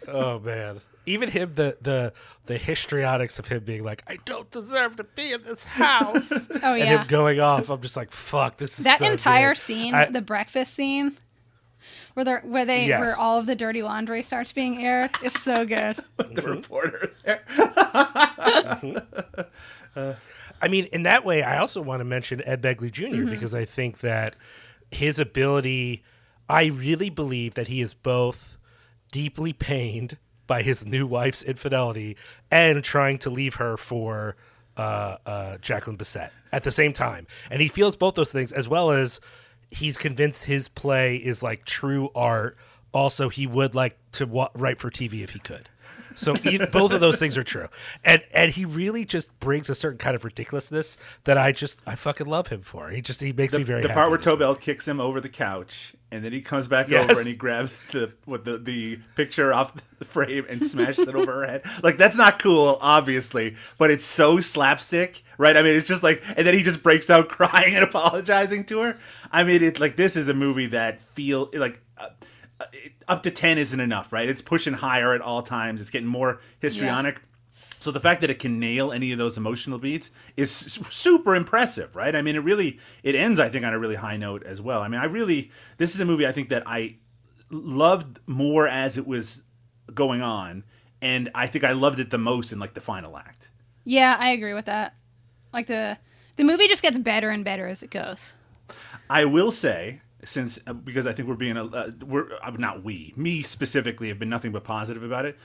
[SPEAKER 2] oh man, even him the the the histrionics of him being like, "I don't deserve to be in this house,"
[SPEAKER 1] Oh, yeah, and
[SPEAKER 2] him going off. I'm just like, "Fuck, this is
[SPEAKER 1] That
[SPEAKER 2] so
[SPEAKER 1] entire
[SPEAKER 2] good."
[SPEAKER 1] scene,
[SPEAKER 2] I-
[SPEAKER 1] the breakfast scene, where they where they
[SPEAKER 2] Yes.
[SPEAKER 1] where all of the dirty laundry starts being aired, is so good.
[SPEAKER 3] The mm-hmm. reporter there. Mm-hmm.
[SPEAKER 2] Uh, I mean, in that way, I also want to mention Ed Begley junior
[SPEAKER 1] Mm-hmm.
[SPEAKER 2] because I think that his ability, I really believe that he is both deeply pained by his new wife's infidelity and trying to leave her for uh, uh, Jacqueline Bisset at the same time. And he feels both those things as well as he's convinced his play is like true art. Also, he would like to wa- write for TV if he could. So both of those things are true, and and he really just brings a certain kind of ridiculousness that I just I fucking love him for. He just he makes
[SPEAKER 3] The,
[SPEAKER 2] me very
[SPEAKER 3] the
[SPEAKER 2] happy
[SPEAKER 3] part where
[SPEAKER 2] in this movie.
[SPEAKER 3] Tobel kicks him over the couch, and then he comes back
[SPEAKER 2] Yes.
[SPEAKER 3] over and he grabs the with the, the picture off the frame and smashes it over her head. Like that's not cool, obviously, but it's so slapstick, right? I mean, it's just like, and then he just breaks out crying and apologizing to her. I mean, it's like this is a movie that feel like. Uh, Uh, up to 10 isn't enough, right? It's pushing higher at all times. It's getting more histrionic. So the fact that it can nail any of those emotional beats is super impressive, right? I mean, it really it ends, I think, on a really high note as well. I mean, I really this is a movie I think that I loved more as it was going on, and I think I loved it the most in like the final act.
[SPEAKER 1] Yeah, I agree with that. Like the the movie just gets better and better as it goes.
[SPEAKER 3] I will say, since uh, because I think we're being a uh, we're uh, not we me specifically have been nothing but positive about it.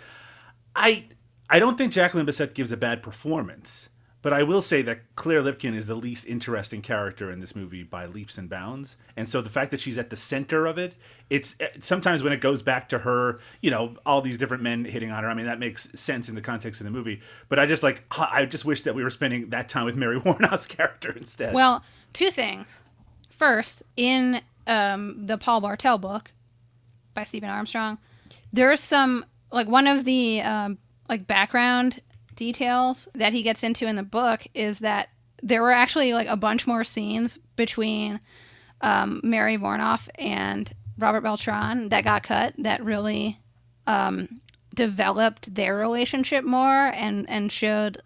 [SPEAKER 3] I I don't think Jacqueline Bisset gives a bad performance, but I will say that Claire Lipkin is the least interesting character in this movie by leaps and bounds. And so the fact that she's at the center of it, it's uh, sometimes when it goes back to her, you know, all these different men hitting on her. I mean, that makes sense in the context of the movie. But I just like I just wish that we were spending that time with Mary Woronov's character instead.
[SPEAKER 1] Well, two things. First, in um, the Paul Bartel book by Stephen Armstrong, there's some like one of the um, like background details that he gets into in the book is that there were actually like a bunch more scenes between um, Mary Woronov and Robert Beltran that got cut that really um, developed their relationship more and and showed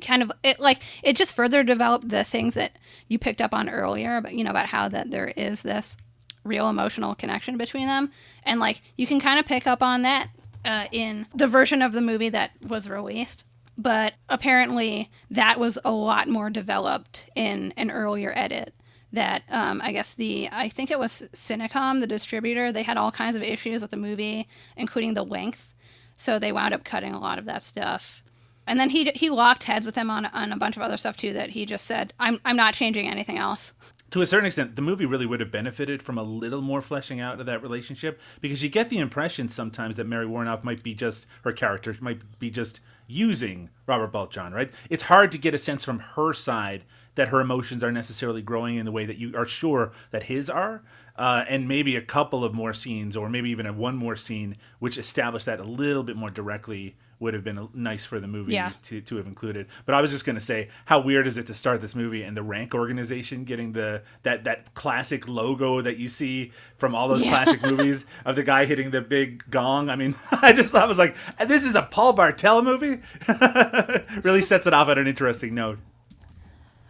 [SPEAKER 1] kind of it like it just further developed the things that you picked up on earlier but you know about how that there is this real emotional connection between them and like you can kind of pick up on that uh, in the version of the movie that was released but apparently that was a lot more developed in an earlier edit that um, I guess the I think it was Cinecom, the distributor, they had all kinds of issues with the movie, including the length. So they wound up cutting a lot of that stuff. and then he he locked heads with him on on a bunch of other stuff too. That he just said, "I'm I'm not changing anything else."
[SPEAKER 3] to a certain extent, the movie really would have benefited from a little more fleshing out of that relationship because you get the impression sometimes that Mary Woronov might be just her character might be just using Robert Beltran, right? It's hard to get a sense from her side that her emotions are necessarily growing in the way that you are sure that his are. Uh, and maybe a couple of more scenes, or maybe even a one more scene, which established that a little bit more directly would have been nice for the movie
[SPEAKER 1] Yeah.
[SPEAKER 3] to, to have included. But I was just going to say, how weird is it to start this movie and the rank organization getting the that that classic logo that you see from all those
[SPEAKER 1] Yeah.
[SPEAKER 3] classic movies of the guy hitting the big gong? I mean, I just thought I was like, this is a Paul Bartel movie. really sets it off at an interesting note.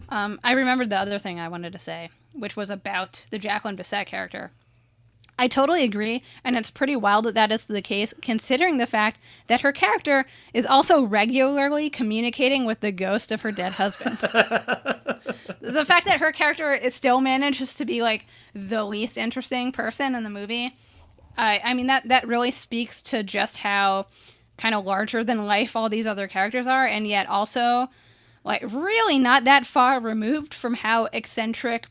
[SPEAKER 1] Um, I remembered the other thing I wanted to say, which was about the Jacqueline Bisset character. I totally agree, and it's pretty wild that that is the case, considering the fact that her character is also regularly communicating with the ghost of her dead husband. the fact that her character is still manages to be like the least interesting person in the movie, I, I mean that that really speaks to just how kind of larger than life all these other characters are, and yet also like really not that far removed from how eccentric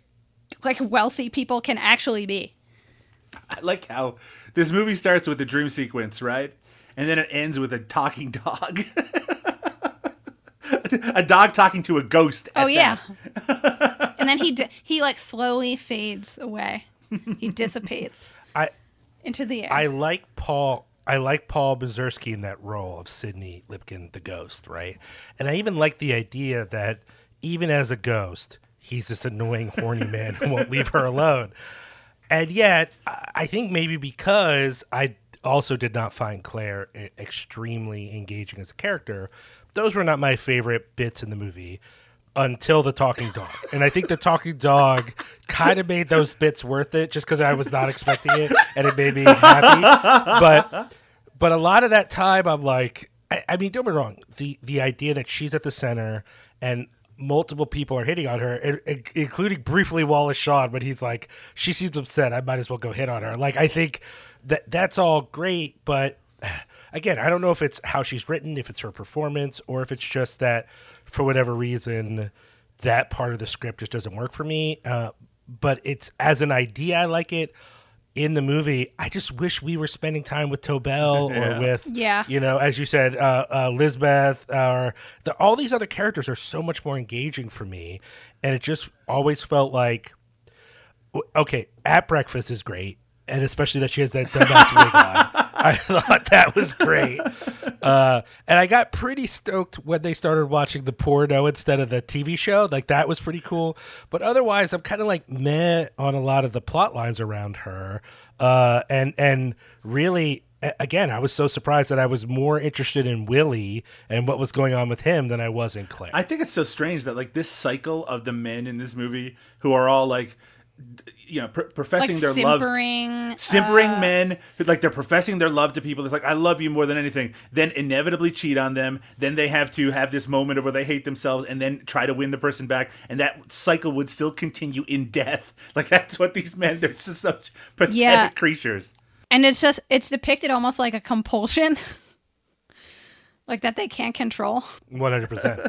[SPEAKER 1] like wealthy people can actually be.
[SPEAKER 3] I like how this movie starts with the dream sequence, right? And then it ends with a talking dog. a dog talking to a ghost. at
[SPEAKER 1] Oh yeah. and then he di- he like slowly fades away. He dissipates
[SPEAKER 2] I
[SPEAKER 1] into the air.
[SPEAKER 2] I like Paul. I like Paul Mazursky in that role of Sidney Lipkin, the ghost, right? And I even like the idea that even as a ghost, he's this annoying, horny man who won't leave her alone. And yet, I think maybe because I also did not find Claire e- extremely engaging as a character, those were not my favorite bits in the movie until the talking dog. And I think the talking dog kind of made those bits worth it just because I was not expecting it and it made me happy. But but a lot of that time I'm like I, I mean, don't be wrong. The the idea that she's at the center and multiple people are hitting on her, including briefly Wallace Shawn, but he's like, she seems upset. I might as well go hit on her. Like, I think that that's all great, but again, I don't know if it's how she's written, if it's her performance, or if it's just that for whatever reason that part of the script just doesn't work for me. Uh, but it's as an idea, I like it. In the movie, I just wish we were spending time with Tobel or with,
[SPEAKER 1] Yeah.
[SPEAKER 2] you know, as you said, uh, uh, Lisbeth or the, all these other characters are so much more engaging for me, and it just always felt like, okay, at breakfast is great, and especially that she has that dumbass wig on. I thought that was great, uh, and I got pretty stoked when they started watching the porno instead of the TV show. Like that was pretty cool. But otherwise, I'm kind of like meh on a lot of the plot lines around her, uh, and and really again, I was so surprised that I was more interested in Willie and what was going on with him than I was in Claire.
[SPEAKER 3] I think it's so strange that like this cycle of the men in this movie who are all like, you know, pr- professing
[SPEAKER 1] like
[SPEAKER 3] their love,
[SPEAKER 1] simpering,
[SPEAKER 3] simpering
[SPEAKER 1] uh,
[SPEAKER 3] men who like they're professing their love to people. It's like I love you more than anything. Then inevitably cheat on them. Then they have to have this moment of where they hate themselves and then try to win the person back. And that cycle would still continue in death. Like that's what these men. They're just such pathetic
[SPEAKER 1] Yeah.
[SPEAKER 3] creatures.
[SPEAKER 1] and it's just it's depicted almost like a compulsion, like that they can't control.
[SPEAKER 2] One hundred percent.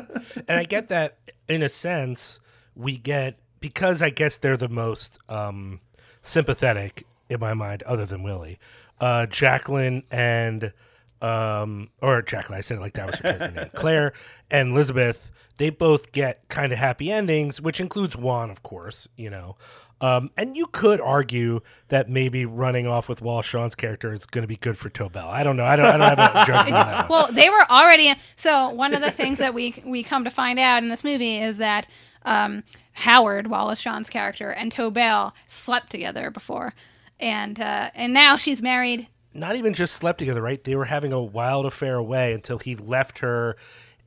[SPEAKER 2] And I get that in a sense. We get because I guess they're the most um, sympathetic in my mind, other than Willie, uh, Jacqueline and um, or Jacqueline. I said it like that was her character name. Claire and Elizabeth. They both get kind of happy endings, which includes Juan, of course. You know. Um, and you could argue that maybe running off with Wall Shawn's character is going to be good for Tobel. I don't know. I don't. I don't have a judgment on that.
[SPEAKER 1] well, they were already. So one of the things that we we come to find out in this movie is that um, Howard Wallace Shawn's character and Tobel slept together before, and uh, and now she's married.
[SPEAKER 2] not even just slept together, right? They were having a wild affair away until he left her.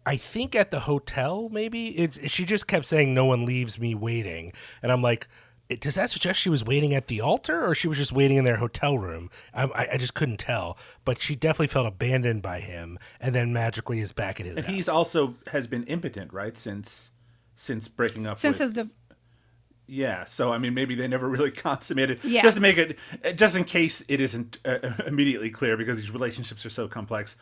[SPEAKER 2] I think at the hotel, maybe it's, she just kept saying, "No one leaves me waiting," and I'm like, "Does that suggest she was waiting at the altar, or she was just waiting in their hotel room?" I, I, I just couldn't tell, but she definitely felt abandoned by him, and then magically is back at his.
[SPEAKER 3] And
[SPEAKER 2] house.
[SPEAKER 3] he's also has been impotent, right? Since since breaking up
[SPEAKER 1] Since
[SPEAKER 3] with
[SPEAKER 1] his div-
[SPEAKER 3] Yeah, so I mean, maybe they never really consummated.
[SPEAKER 1] Yeah.
[SPEAKER 3] Just to make it, just in case it isn't uh, immediately clear, because these relationships are so complex.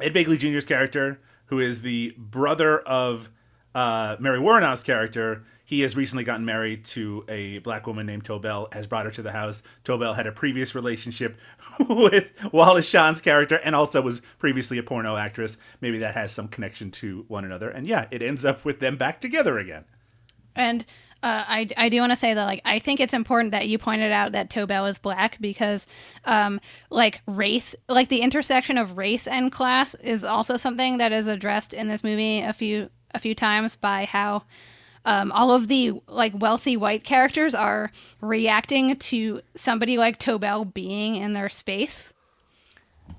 [SPEAKER 3] Ed Begley Jr.'s character, who is the brother of uh, Mary Woronov's character. He has recently gotten married to a black woman named Tobel, has brought her to the house. Tobel had a previous relationship with Wallace Shawn's character and also was previously a porno actress. Maybe that has some connection to one another. And yeah, it ends up with them back together again.
[SPEAKER 1] And uh, I, I do want to say that like I think it's important that you pointed out that Tobel is black because um, like race like the intersection of race and class is also something that is addressed in this movie a few a few times by how um, all of the like wealthy white characters are reacting to somebody like Tobel being in their space.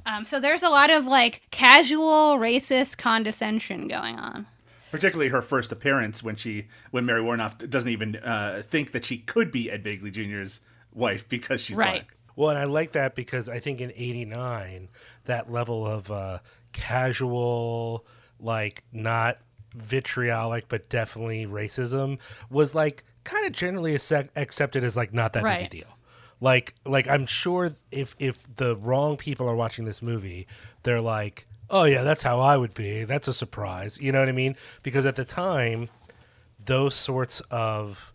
[SPEAKER 1] Um, so there's a lot of like casual racist condescension going on.
[SPEAKER 3] particularly her first appearance when she when Mary Woronov doesn't even uh, think that she could be Ed Begley Jr.'s wife because she's
[SPEAKER 1] Right.
[SPEAKER 3] black.
[SPEAKER 2] Well, and I like that because I think in '89 that level of uh, casual, like not vitriolic, but definitely racism was like kind of generally accept- accepted as like not that big
[SPEAKER 1] Right.
[SPEAKER 2] a deal. Like, like I'm sure if if the wrong people are watching this movie, they're like, "Oh yeah, that's how I would be." That's a surprise. You know what I mean? Because at the time, those sorts of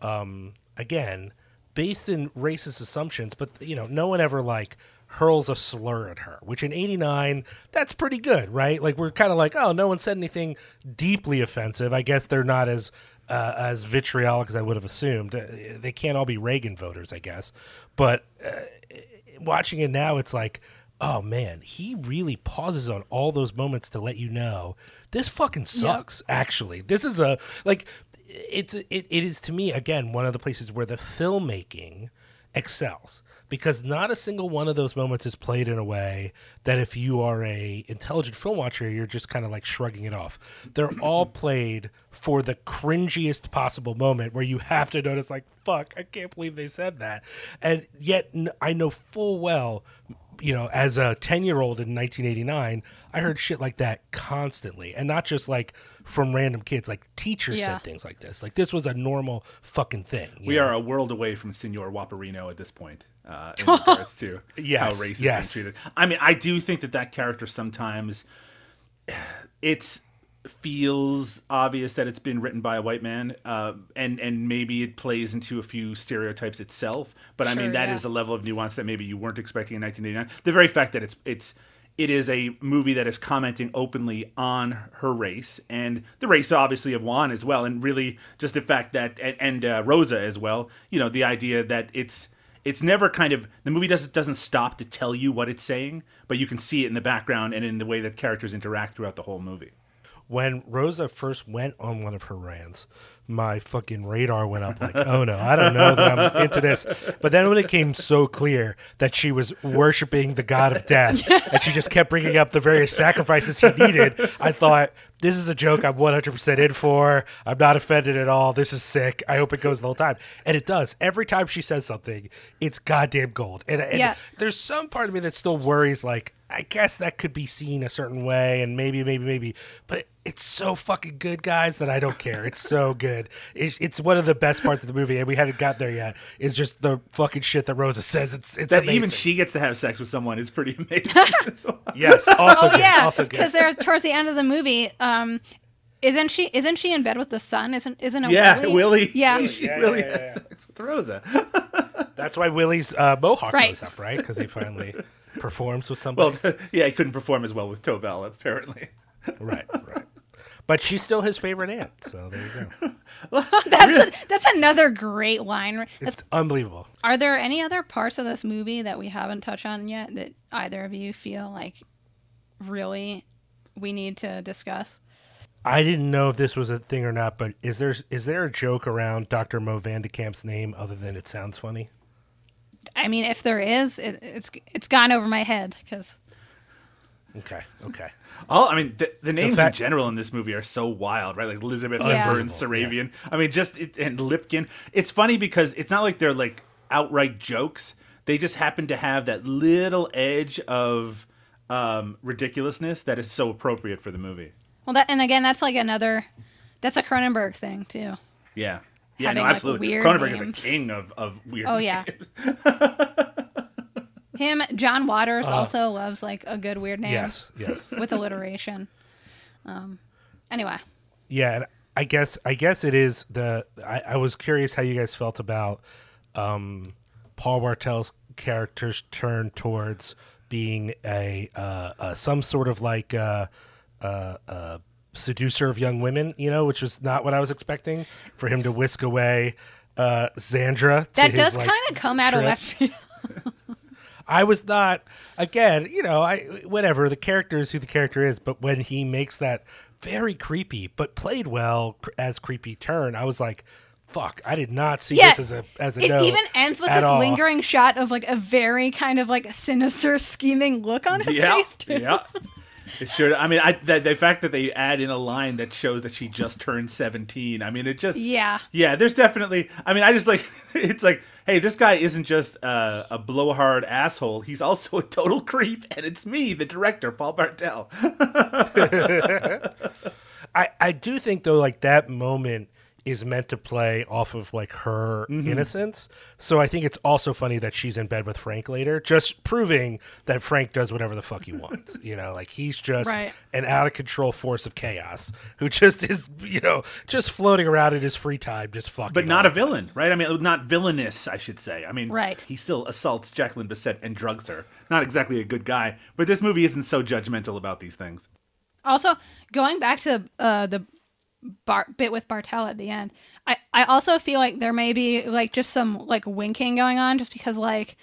[SPEAKER 2] um, again based in racist assumptions but you know no one ever like hurls a slur at her which in 89 that's pretty good right? Like we're kind of like oh no one said anything deeply offensive. I guess they're not as uh, as vitriolic as i would have assumed. Uh, they can't all be reagan voters i guess. But uh, watching it now it's like oh man he really pauses on all those moments to let you know this fucking sucks actually. This is a like it's it, it is to me again one of the places where the filmmaking excels because not a single one of those moments is played in a way that if you are a intelligent film watcher you're just kind of like shrugging it off they're all played for the cringiest possible moment where you have to notice like fuck i can't believe they said that and yet i know full well you know, as a 10 year old in 1989, I heard shit like that constantly. And not just like from random kids, like teachers
[SPEAKER 1] Yeah.
[SPEAKER 2] said things like this. Like this was a normal fucking thing.
[SPEAKER 3] We
[SPEAKER 2] know?
[SPEAKER 3] are a world away from Senor Waparino at this point. Uh, in regards to
[SPEAKER 2] Yes,
[SPEAKER 3] how race
[SPEAKER 2] yes.
[SPEAKER 3] is being treated. I mean, I do think that that character sometimes it feels obvious that it's been written by a white man, uh, and and maybe it plays into a few stereotypes itself. But I mean,
[SPEAKER 1] Sure,
[SPEAKER 3] that is
[SPEAKER 1] yeah.
[SPEAKER 3] a level of nuance that maybe you weren't expecting in 1989. The very fact that it's it's it is a movie that is commenting openly on her race and the race obviously of Juan as well and really just the fact that and, and uh, Rosa as well you know the idea that it's it's never kind of the movie doesn't doesn't stop to tell you what it's saying but you can see it in the background and in the way that characters interact throughout the whole movie.
[SPEAKER 2] When Rosa first went on one of her rants, my fucking radar went up like, oh no, I don't know that I'm into this. But then when it came so clear that she was worshiping the god of death and she just kept bringing up the various sacrifices he needed, I thought, this is a joke I'm 100% in for. I'm not offended at all. This is sick. I hope it goes the whole time. And it does. Every time she says something, it's goddamn gold. And, and
[SPEAKER 1] Yeah.
[SPEAKER 2] there's some part of me that still worries, like, I guess that could be seen a certain way, and maybe, maybe, maybe. But it's so fucking good, guys, that I don't care. It's so good. It's, it's one of the best parts of the movie, and we hadn't got there yet. Is just the fucking shit that Rosa says. It's it's
[SPEAKER 3] that
[SPEAKER 2] amazing.
[SPEAKER 3] even she gets to have sex with someone is pretty amazing
[SPEAKER 2] Yes, also
[SPEAKER 1] oh
[SPEAKER 2] good.
[SPEAKER 1] yeah,
[SPEAKER 2] also good.
[SPEAKER 1] because they're towards the end of the movie. Um, isn't she? Isn't she in bed with the son? Isn't isn't it?
[SPEAKER 3] yeah
[SPEAKER 1] Willie?
[SPEAKER 3] Willie
[SPEAKER 1] Yeah.
[SPEAKER 3] she
[SPEAKER 2] Yeah,
[SPEAKER 3] really
[SPEAKER 2] yeah, yeah,
[SPEAKER 3] has
[SPEAKER 2] yeah.
[SPEAKER 3] sex with Rosa
[SPEAKER 2] That's why Willie's uh, mohawk
[SPEAKER 1] Right.
[SPEAKER 2] goes up, right? Because he finally performs with somebody.
[SPEAKER 3] well yeah he couldn't perform as well with Tobel apparently
[SPEAKER 2] right, right. But she's still his favorite aunt, so there you go.
[SPEAKER 1] That's a, that's another great line. That's,
[SPEAKER 2] It's unbelievable.
[SPEAKER 1] are there any other parts of this movie that we haven't touched on yet that either of you feel like really we need to discuss?
[SPEAKER 2] I didn't know if this was a thing or not, but is there is there a joke around Dr. Mo Van de Kamp's name other than it sounds funny?
[SPEAKER 1] I mean, if there is, it, it's it's gone over my head because
[SPEAKER 2] Okay, okay.
[SPEAKER 3] All I mean, the, the names
[SPEAKER 2] fact-
[SPEAKER 3] in general in this movie are so wild, right? Like Elizabeth
[SPEAKER 1] Yeah.
[SPEAKER 3] Burns, Saravian. I mean, just it, and Lipkin. It's funny because it's not like they're like outright jokes. They just happen to have that little edge of um, ridiculousness that is so appropriate for the movie.
[SPEAKER 1] well, that and again, that's like another that's a Cronenberg thing too.
[SPEAKER 3] Yeah, yeah,
[SPEAKER 1] Having,
[SPEAKER 3] no, absolutely.
[SPEAKER 1] weird
[SPEAKER 3] Cronenberg is
[SPEAKER 1] names.
[SPEAKER 3] the king of of weird.
[SPEAKER 1] Oh, yeah.
[SPEAKER 3] names.
[SPEAKER 1] Him, John Waters also loves like a good weird name
[SPEAKER 2] Yes, yes.
[SPEAKER 1] with alliteration. Um, anyway,
[SPEAKER 2] Yeah, and I guess I guess it is the. I, I was curious how you guys felt about um, Paul Bartel's character's turn towards being a, uh, uh, some sort of like uh, uh, uh, seducer of young women, you know, which was not what I was expecting for him to whisk away uh, Zandra.
[SPEAKER 1] that
[SPEAKER 2] his,
[SPEAKER 1] does
[SPEAKER 2] like,
[SPEAKER 1] kind of come out of left field.
[SPEAKER 2] I was not again, you know, I whatever the character is who the character is, but when he makes that very creepy but played well as creepy turn, I was like, "Fuck!" I did not see
[SPEAKER 1] Yeah,
[SPEAKER 2] this as a as a
[SPEAKER 1] It
[SPEAKER 2] no
[SPEAKER 1] even ends with this
[SPEAKER 2] all.
[SPEAKER 1] lingering shot of like a very kind of like sinister, scheming look on his
[SPEAKER 3] yeah,
[SPEAKER 1] face too.
[SPEAKER 3] yeah. It sure. I mean, I the, the fact that they add in a line that shows that she just turned seventeen. I mean, it just
[SPEAKER 1] Yeah.
[SPEAKER 3] yeah. There's definitely. I mean, I just like it's like, hey, this guy isn't just uh, a blowhard asshole. He's also a total creep, and it's me, the director, Paul Bartel.
[SPEAKER 2] I I do think though, like that moment is meant to play off of like her
[SPEAKER 3] Mm-hmm.
[SPEAKER 2] innocence. So I think it's also funny that she's in bed with Frank later, just proving that Frank does whatever the fuck he wants. you know, like he's just
[SPEAKER 1] Right.
[SPEAKER 2] an out of control force of chaos who just is, you know, just floating around in his free time, just fucking.
[SPEAKER 3] but not a villain, right? I mean, not villainous, I should say. I mean,
[SPEAKER 1] Right.
[SPEAKER 3] He still assaults Jacqueline Bisset and drugs her. Not exactly a good guy, but this movie isn't so judgmental about these things.
[SPEAKER 1] Also, going back to uh, the bar- bit with Bartel at the end, I, I also feel like there may be like just some like winking going on, just because like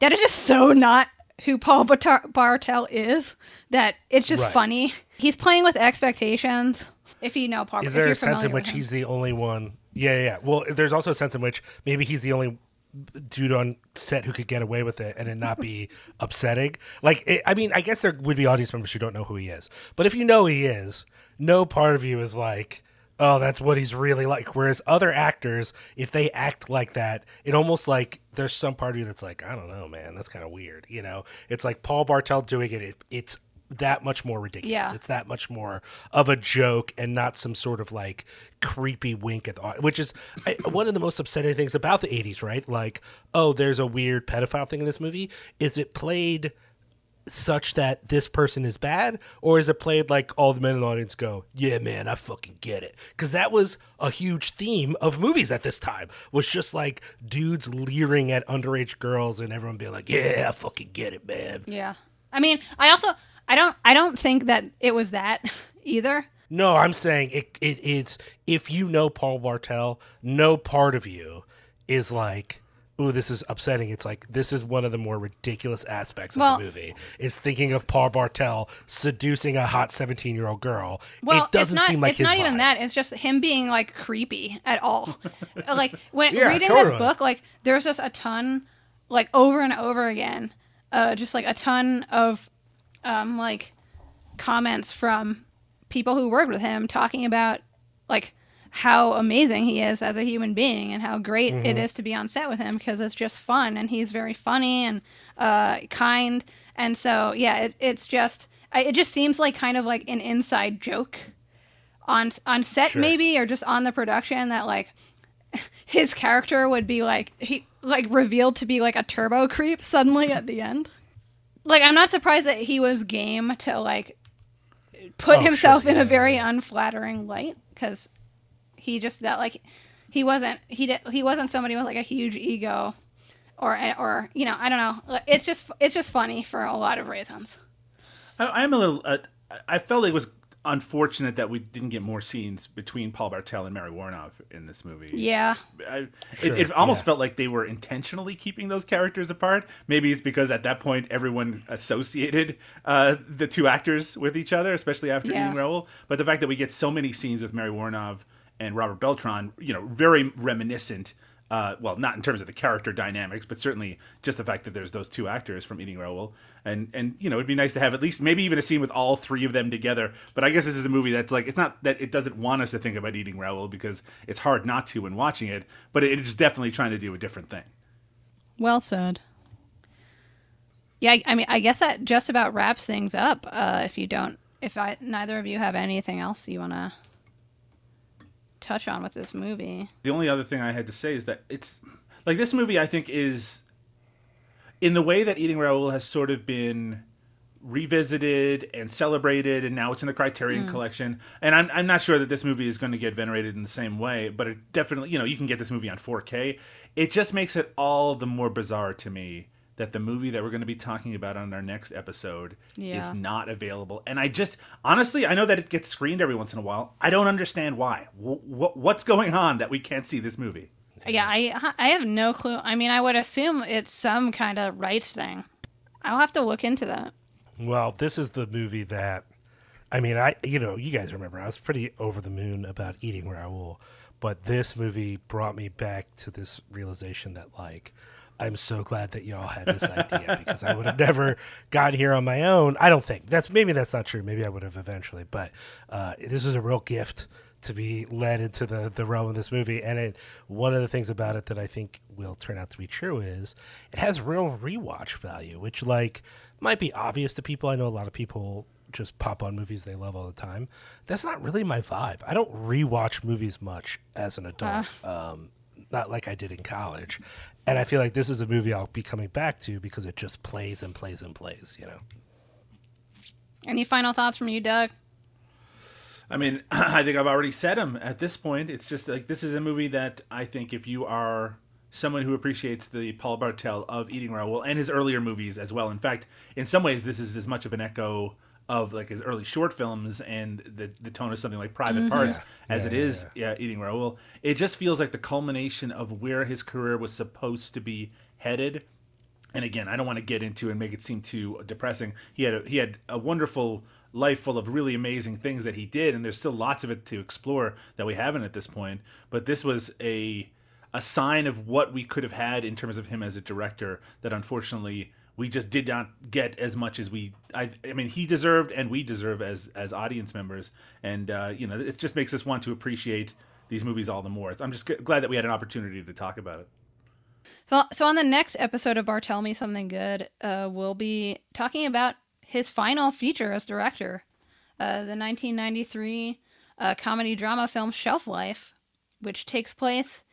[SPEAKER 1] that is just so not who Paul Bartar- Bartel is that it's just
[SPEAKER 2] Right.
[SPEAKER 1] funny. He's playing with expectations. If you know Paul,
[SPEAKER 2] Is
[SPEAKER 1] if
[SPEAKER 2] there
[SPEAKER 1] you're
[SPEAKER 2] a sense in which he's the only one? Yeah, yeah, yeah. Well, there's also a sense in which maybe he's the only dude on set who could get away with it and it not be upsetting. Like, it, I mean, I guess there would be audience members who don't know who he is, but if you know he is, no part of you is like, oh, that's what he's really like. Whereas other actors, if they act like that, it almost like there's some part of you that's like, I don't know, man, that's kind of weird. You know, it's like Paul Bartel doing it. it it's that much more ridiculous.
[SPEAKER 1] Yeah.
[SPEAKER 2] It's that much more of a joke and not some sort of like creepy wink at the which is I, one of the most upsetting things about the 80s, right? Like, oh, there's a weird pedophile thing in this movie. Is it played such that this person is bad or is it played like all the men in the audience go yeah man i fucking get it because that was a huge theme of movies at this time was just like dudes leering at underage girls and everyone being like yeah i fucking get it man
[SPEAKER 1] Yeah. I mean, I also I don't I don't think that it was that either.
[SPEAKER 2] No, I'm saying it. It is if you know Paul Bartel, no part of you is like, "Ooh, this is upsetting." It's like this is one of the more ridiculous aspects of
[SPEAKER 1] Well-
[SPEAKER 2] the movie. Is thinking of Paul Bartel seducing a hot 17 year old girl.
[SPEAKER 1] Well,
[SPEAKER 2] it doesn't
[SPEAKER 1] not,
[SPEAKER 2] seem like
[SPEAKER 1] it's not even that. It's just him being like creepy at all. like when
[SPEAKER 2] Yeah,
[SPEAKER 1] reading this book, like there's just a ton, like over and over again, uh, just like a ton of, um, like comments from people who worked with him talking about like how amazing he is as a human being and how great
[SPEAKER 2] Mm-hmm.
[SPEAKER 1] it is to be on set with him because it's just fun and he's very funny and uh, kind and so yeah it, it's just it just seems like kind of like an inside joke on on set
[SPEAKER 2] Sure.
[SPEAKER 1] maybe or just on the production that like his character would be like he like revealed to be like a turbo creep suddenly at the end like i'm not surprised that he was game to like put
[SPEAKER 2] Oh,
[SPEAKER 1] himself
[SPEAKER 2] sure,
[SPEAKER 1] in a very unflattering light because he just that like he wasn't he did he wasn't somebody with like a huge ego or or you know i don't know it's just it's just funny for a lot of reasons
[SPEAKER 3] I, I'm a little. Uh, I felt it was unfortunate that we didn't get more scenes between Paul Bartel and Mary Woronov in this movie.
[SPEAKER 1] yeah
[SPEAKER 3] I,
[SPEAKER 2] Sure,
[SPEAKER 3] it, it almost
[SPEAKER 2] yeah.
[SPEAKER 3] felt like they were intentionally keeping those characters apart. Maybe it's because at that point everyone associated uh, the two actors with each other, especially after
[SPEAKER 1] Yeah.
[SPEAKER 3] Eating Raoul. But the fact that we get so many scenes with Mary Woronov and Robert Beltran, you know, very reminiscent. Uh, well, not in terms of the character dynamics, but certainly just the fact that there's those two actors from Eating Raoul, and and you know it'd be nice to have at least maybe even a scene with all three of them together. But I guess this is a movie that's like it's not that it doesn't want us to think about Eating Raoul because it's hard not to when watching it, but it is definitely trying to do a different thing.
[SPEAKER 1] Well said. Yeah, I- mean, I guess that just about wraps things up. Uh, if you don't, if I neither of you have anything else you want to touch on with this movie,
[SPEAKER 3] The only other thing I had to say is that it's like this movie. I think is in the way that Eating Raoul has sort of been revisited and celebrated, and now it's in the Criterion mm. Collection. And I'm, I'm not sure that this movie is going to get venerated in the same way, but it definitely, you know, you can get this movie on 4K. It just makes it all the more bizarre to me that the movie that we're going to be talking about on our next episode
[SPEAKER 1] Yeah.
[SPEAKER 3] is not available. And I just, honestly, I know that it gets screened every once in a while. I don't understand why. W- wh- what's going on that we can't see this movie?
[SPEAKER 1] Yeah, I I have no clue. I mean, I would assume it's some kind of rights thing. I'll have to look into that.
[SPEAKER 2] Well, this is the movie that, I mean, I you know you guys remember I was pretty over the moon about eating Raoul, but this movie brought me back to this realization that like I'm so glad that y'all had this idea because I would have never gotten here on my own. I don't think that's maybe that's not true. Maybe I would have eventually, but uh, this is a real gift to be led into the, the realm of this movie. And it, one of the things about it that I think will turn out to be true is it has real rewatch value, which like might be obvious to people. I know a lot of people just pop on movies they love all the time. That's not really my vibe. I don't rewatch movies much as an adult. Um, not like I did in college. And I feel like this is a movie I'll be coming back to because it just plays and plays and plays, you know.
[SPEAKER 1] Any final thoughts from you, Doug?
[SPEAKER 3] I mean, I think I've already said them at this point. It's just like this is a movie that I think if you are someone who appreciates the Paul Bartel of Eating Raoul and his earlier movies as well. In fact, in some ways, this is as much of an echo of like his early short films and the the tone of something like Private mm-hmm. Parts as it is yeah, Eating Raoul. It just feels like the culmination of where his career was supposed to be headed and again, I don't want to get into and make it seem too depressing. He had a, he had a wonderful life full of really amazing things that he did, and there's still lots of it to explore that we haven't at this point. But this was a a sign of what we could have had in terms of him as a director that unfortunately we just did not get as much as we I, I mean he deserved and we deserve as as audience members. And uh, you know it just makes us want to appreciate these movies all the more. I'm just g- glad that we had an opportunity to talk about it.
[SPEAKER 1] So, so on the next episode of Bartel Me Something Good, uh, we'll be talking about his final feature as director, uh, the 1993 uh, comedy drama film Shelf Life, which takes place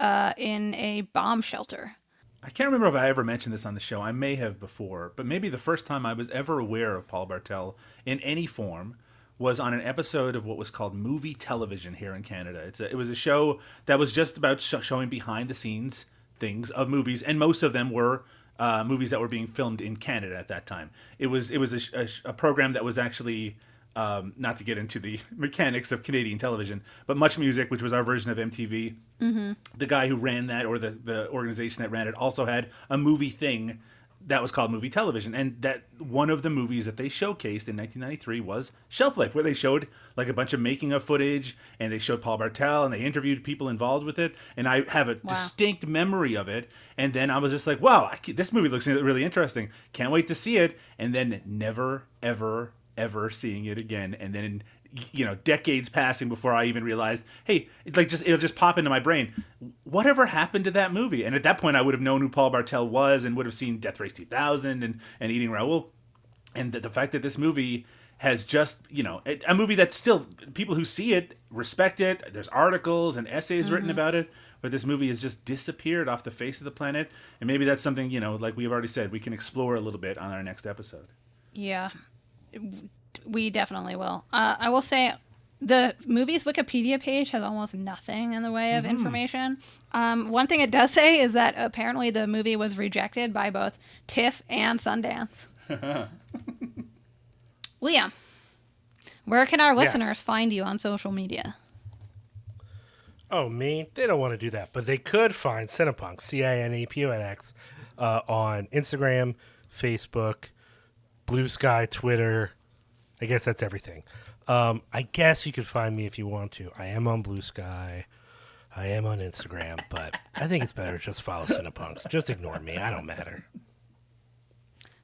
[SPEAKER 1] uh, in a bomb shelter.
[SPEAKER 3] I can't remember if I ever mentioned this on the show. I may have before, but maybe the first time I was ever aware of Paul Bartel in any form was on an episode of what was called movie television here in Canada. It's a, it was a show that was just about sh- showing behind the scenes things of movies, and most of them were uh, movies that were being filmed in Canada at that time. It was it was a, a, a program that was actually um, not to get into the mechanics of Canadian television, but Much Music, which was our version of MTV. The guy who ran that, or the the organization that ran it, also had a movie thing that was called movie television, and that one of the movies that they showcased in 1993 was Shelf Life, where they showed like a bunch of making of footage, and they showed Paul Bartel, and they interviewed people involved with it, and I have a distinct memory of it, and then I was just like, wow, I this movie looks really interesting, can't wait to see it, and then never, ever, ever seeing it again, and then you know decades passing before I even realized, hey, it like just it'll just pop into my brain. Whatever happened to that movie? And at that point, I would have known who Paul Bartel was and would have seen Death Race 2000 and and Eating Raoul, and the, the fact that this movie has just you know a, a movie that still people who see it respect it. There's articles and essays written mm-hmm. about it. But this movie has just disappeared off the face of the planet, and maybe that's something you know, like we've already said, we can explore a little bit on our next episode.
[SPEAKER 1] Yeah, we definitely will. Uh, I will say the movie's Wikipedia page has almost nothing in the way of information. Um, one thing it does say is that apparently the movie was rejected by both TIFF and Sundance. Liam, where can our
[SPEAKER 2] Yes.
[SPEAKER 1] listeners find you on social media?
[SPEAKER 2] Oh, me? They don't want to do that, but they could find Cinepunx, C I N E P U N X, uh, on Instagram, Facebook, Blue Sky, Twitter. I guess that's everything. Um, I guess you could find me if you want to. I am on Blue Sky. I am on Instagram, but I think it's better just follow Cinepunx. Just ignore me. I don't matter.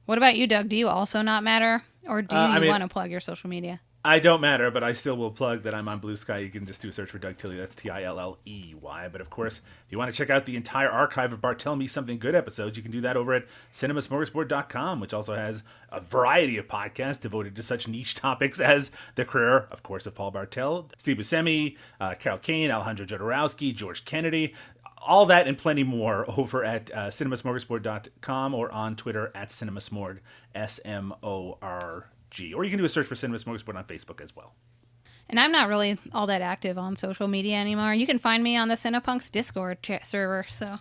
[SPEAKER 1] What about you, Doug? Do you also not matter, or do
[SPEAKER 3] Uh, I
[SPEAKER 1] you
[SPEAKER 3] mean-
[SPEAKER 1] want to plug your social media?
[SPEAKER 3] I don't matter, but I still will plug that I'm on Blue Sky. You can just do a search for Doug Tilley. That's T I L L E Y. But of course, if you want to check out the entire archive of Bartel Me Something Good episodes, you can do that over at cinemasmorgasbord.com, which also has a variety of podcasts devoted to such niche topics as the career, of course, of Paul Bartel, Steve Buscemi, uh, Carol Kane, Alejandro Jodorowsky, George Kennedy. all that and plenty more over at uh, or on Twitter at cinemasmorg, S M O R G. Or you can do a search for Cinema Smorgasbord on Facebook as well.
[SPEAKER 1] And I'm not really all that active on social media anymore. You can find me on the Cinepunx Discord cha- server, so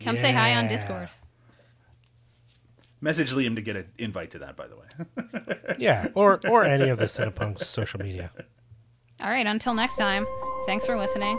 [SPEAKER 1] come say hi on Discord.
[SPEAKER 3] Message Liam to get an invite to that, by the way.
[SPEAKER 2] Yeah, or or any of the Cinepunx social media.
[SPEAKER 1] All right, until next time, thanks for listening.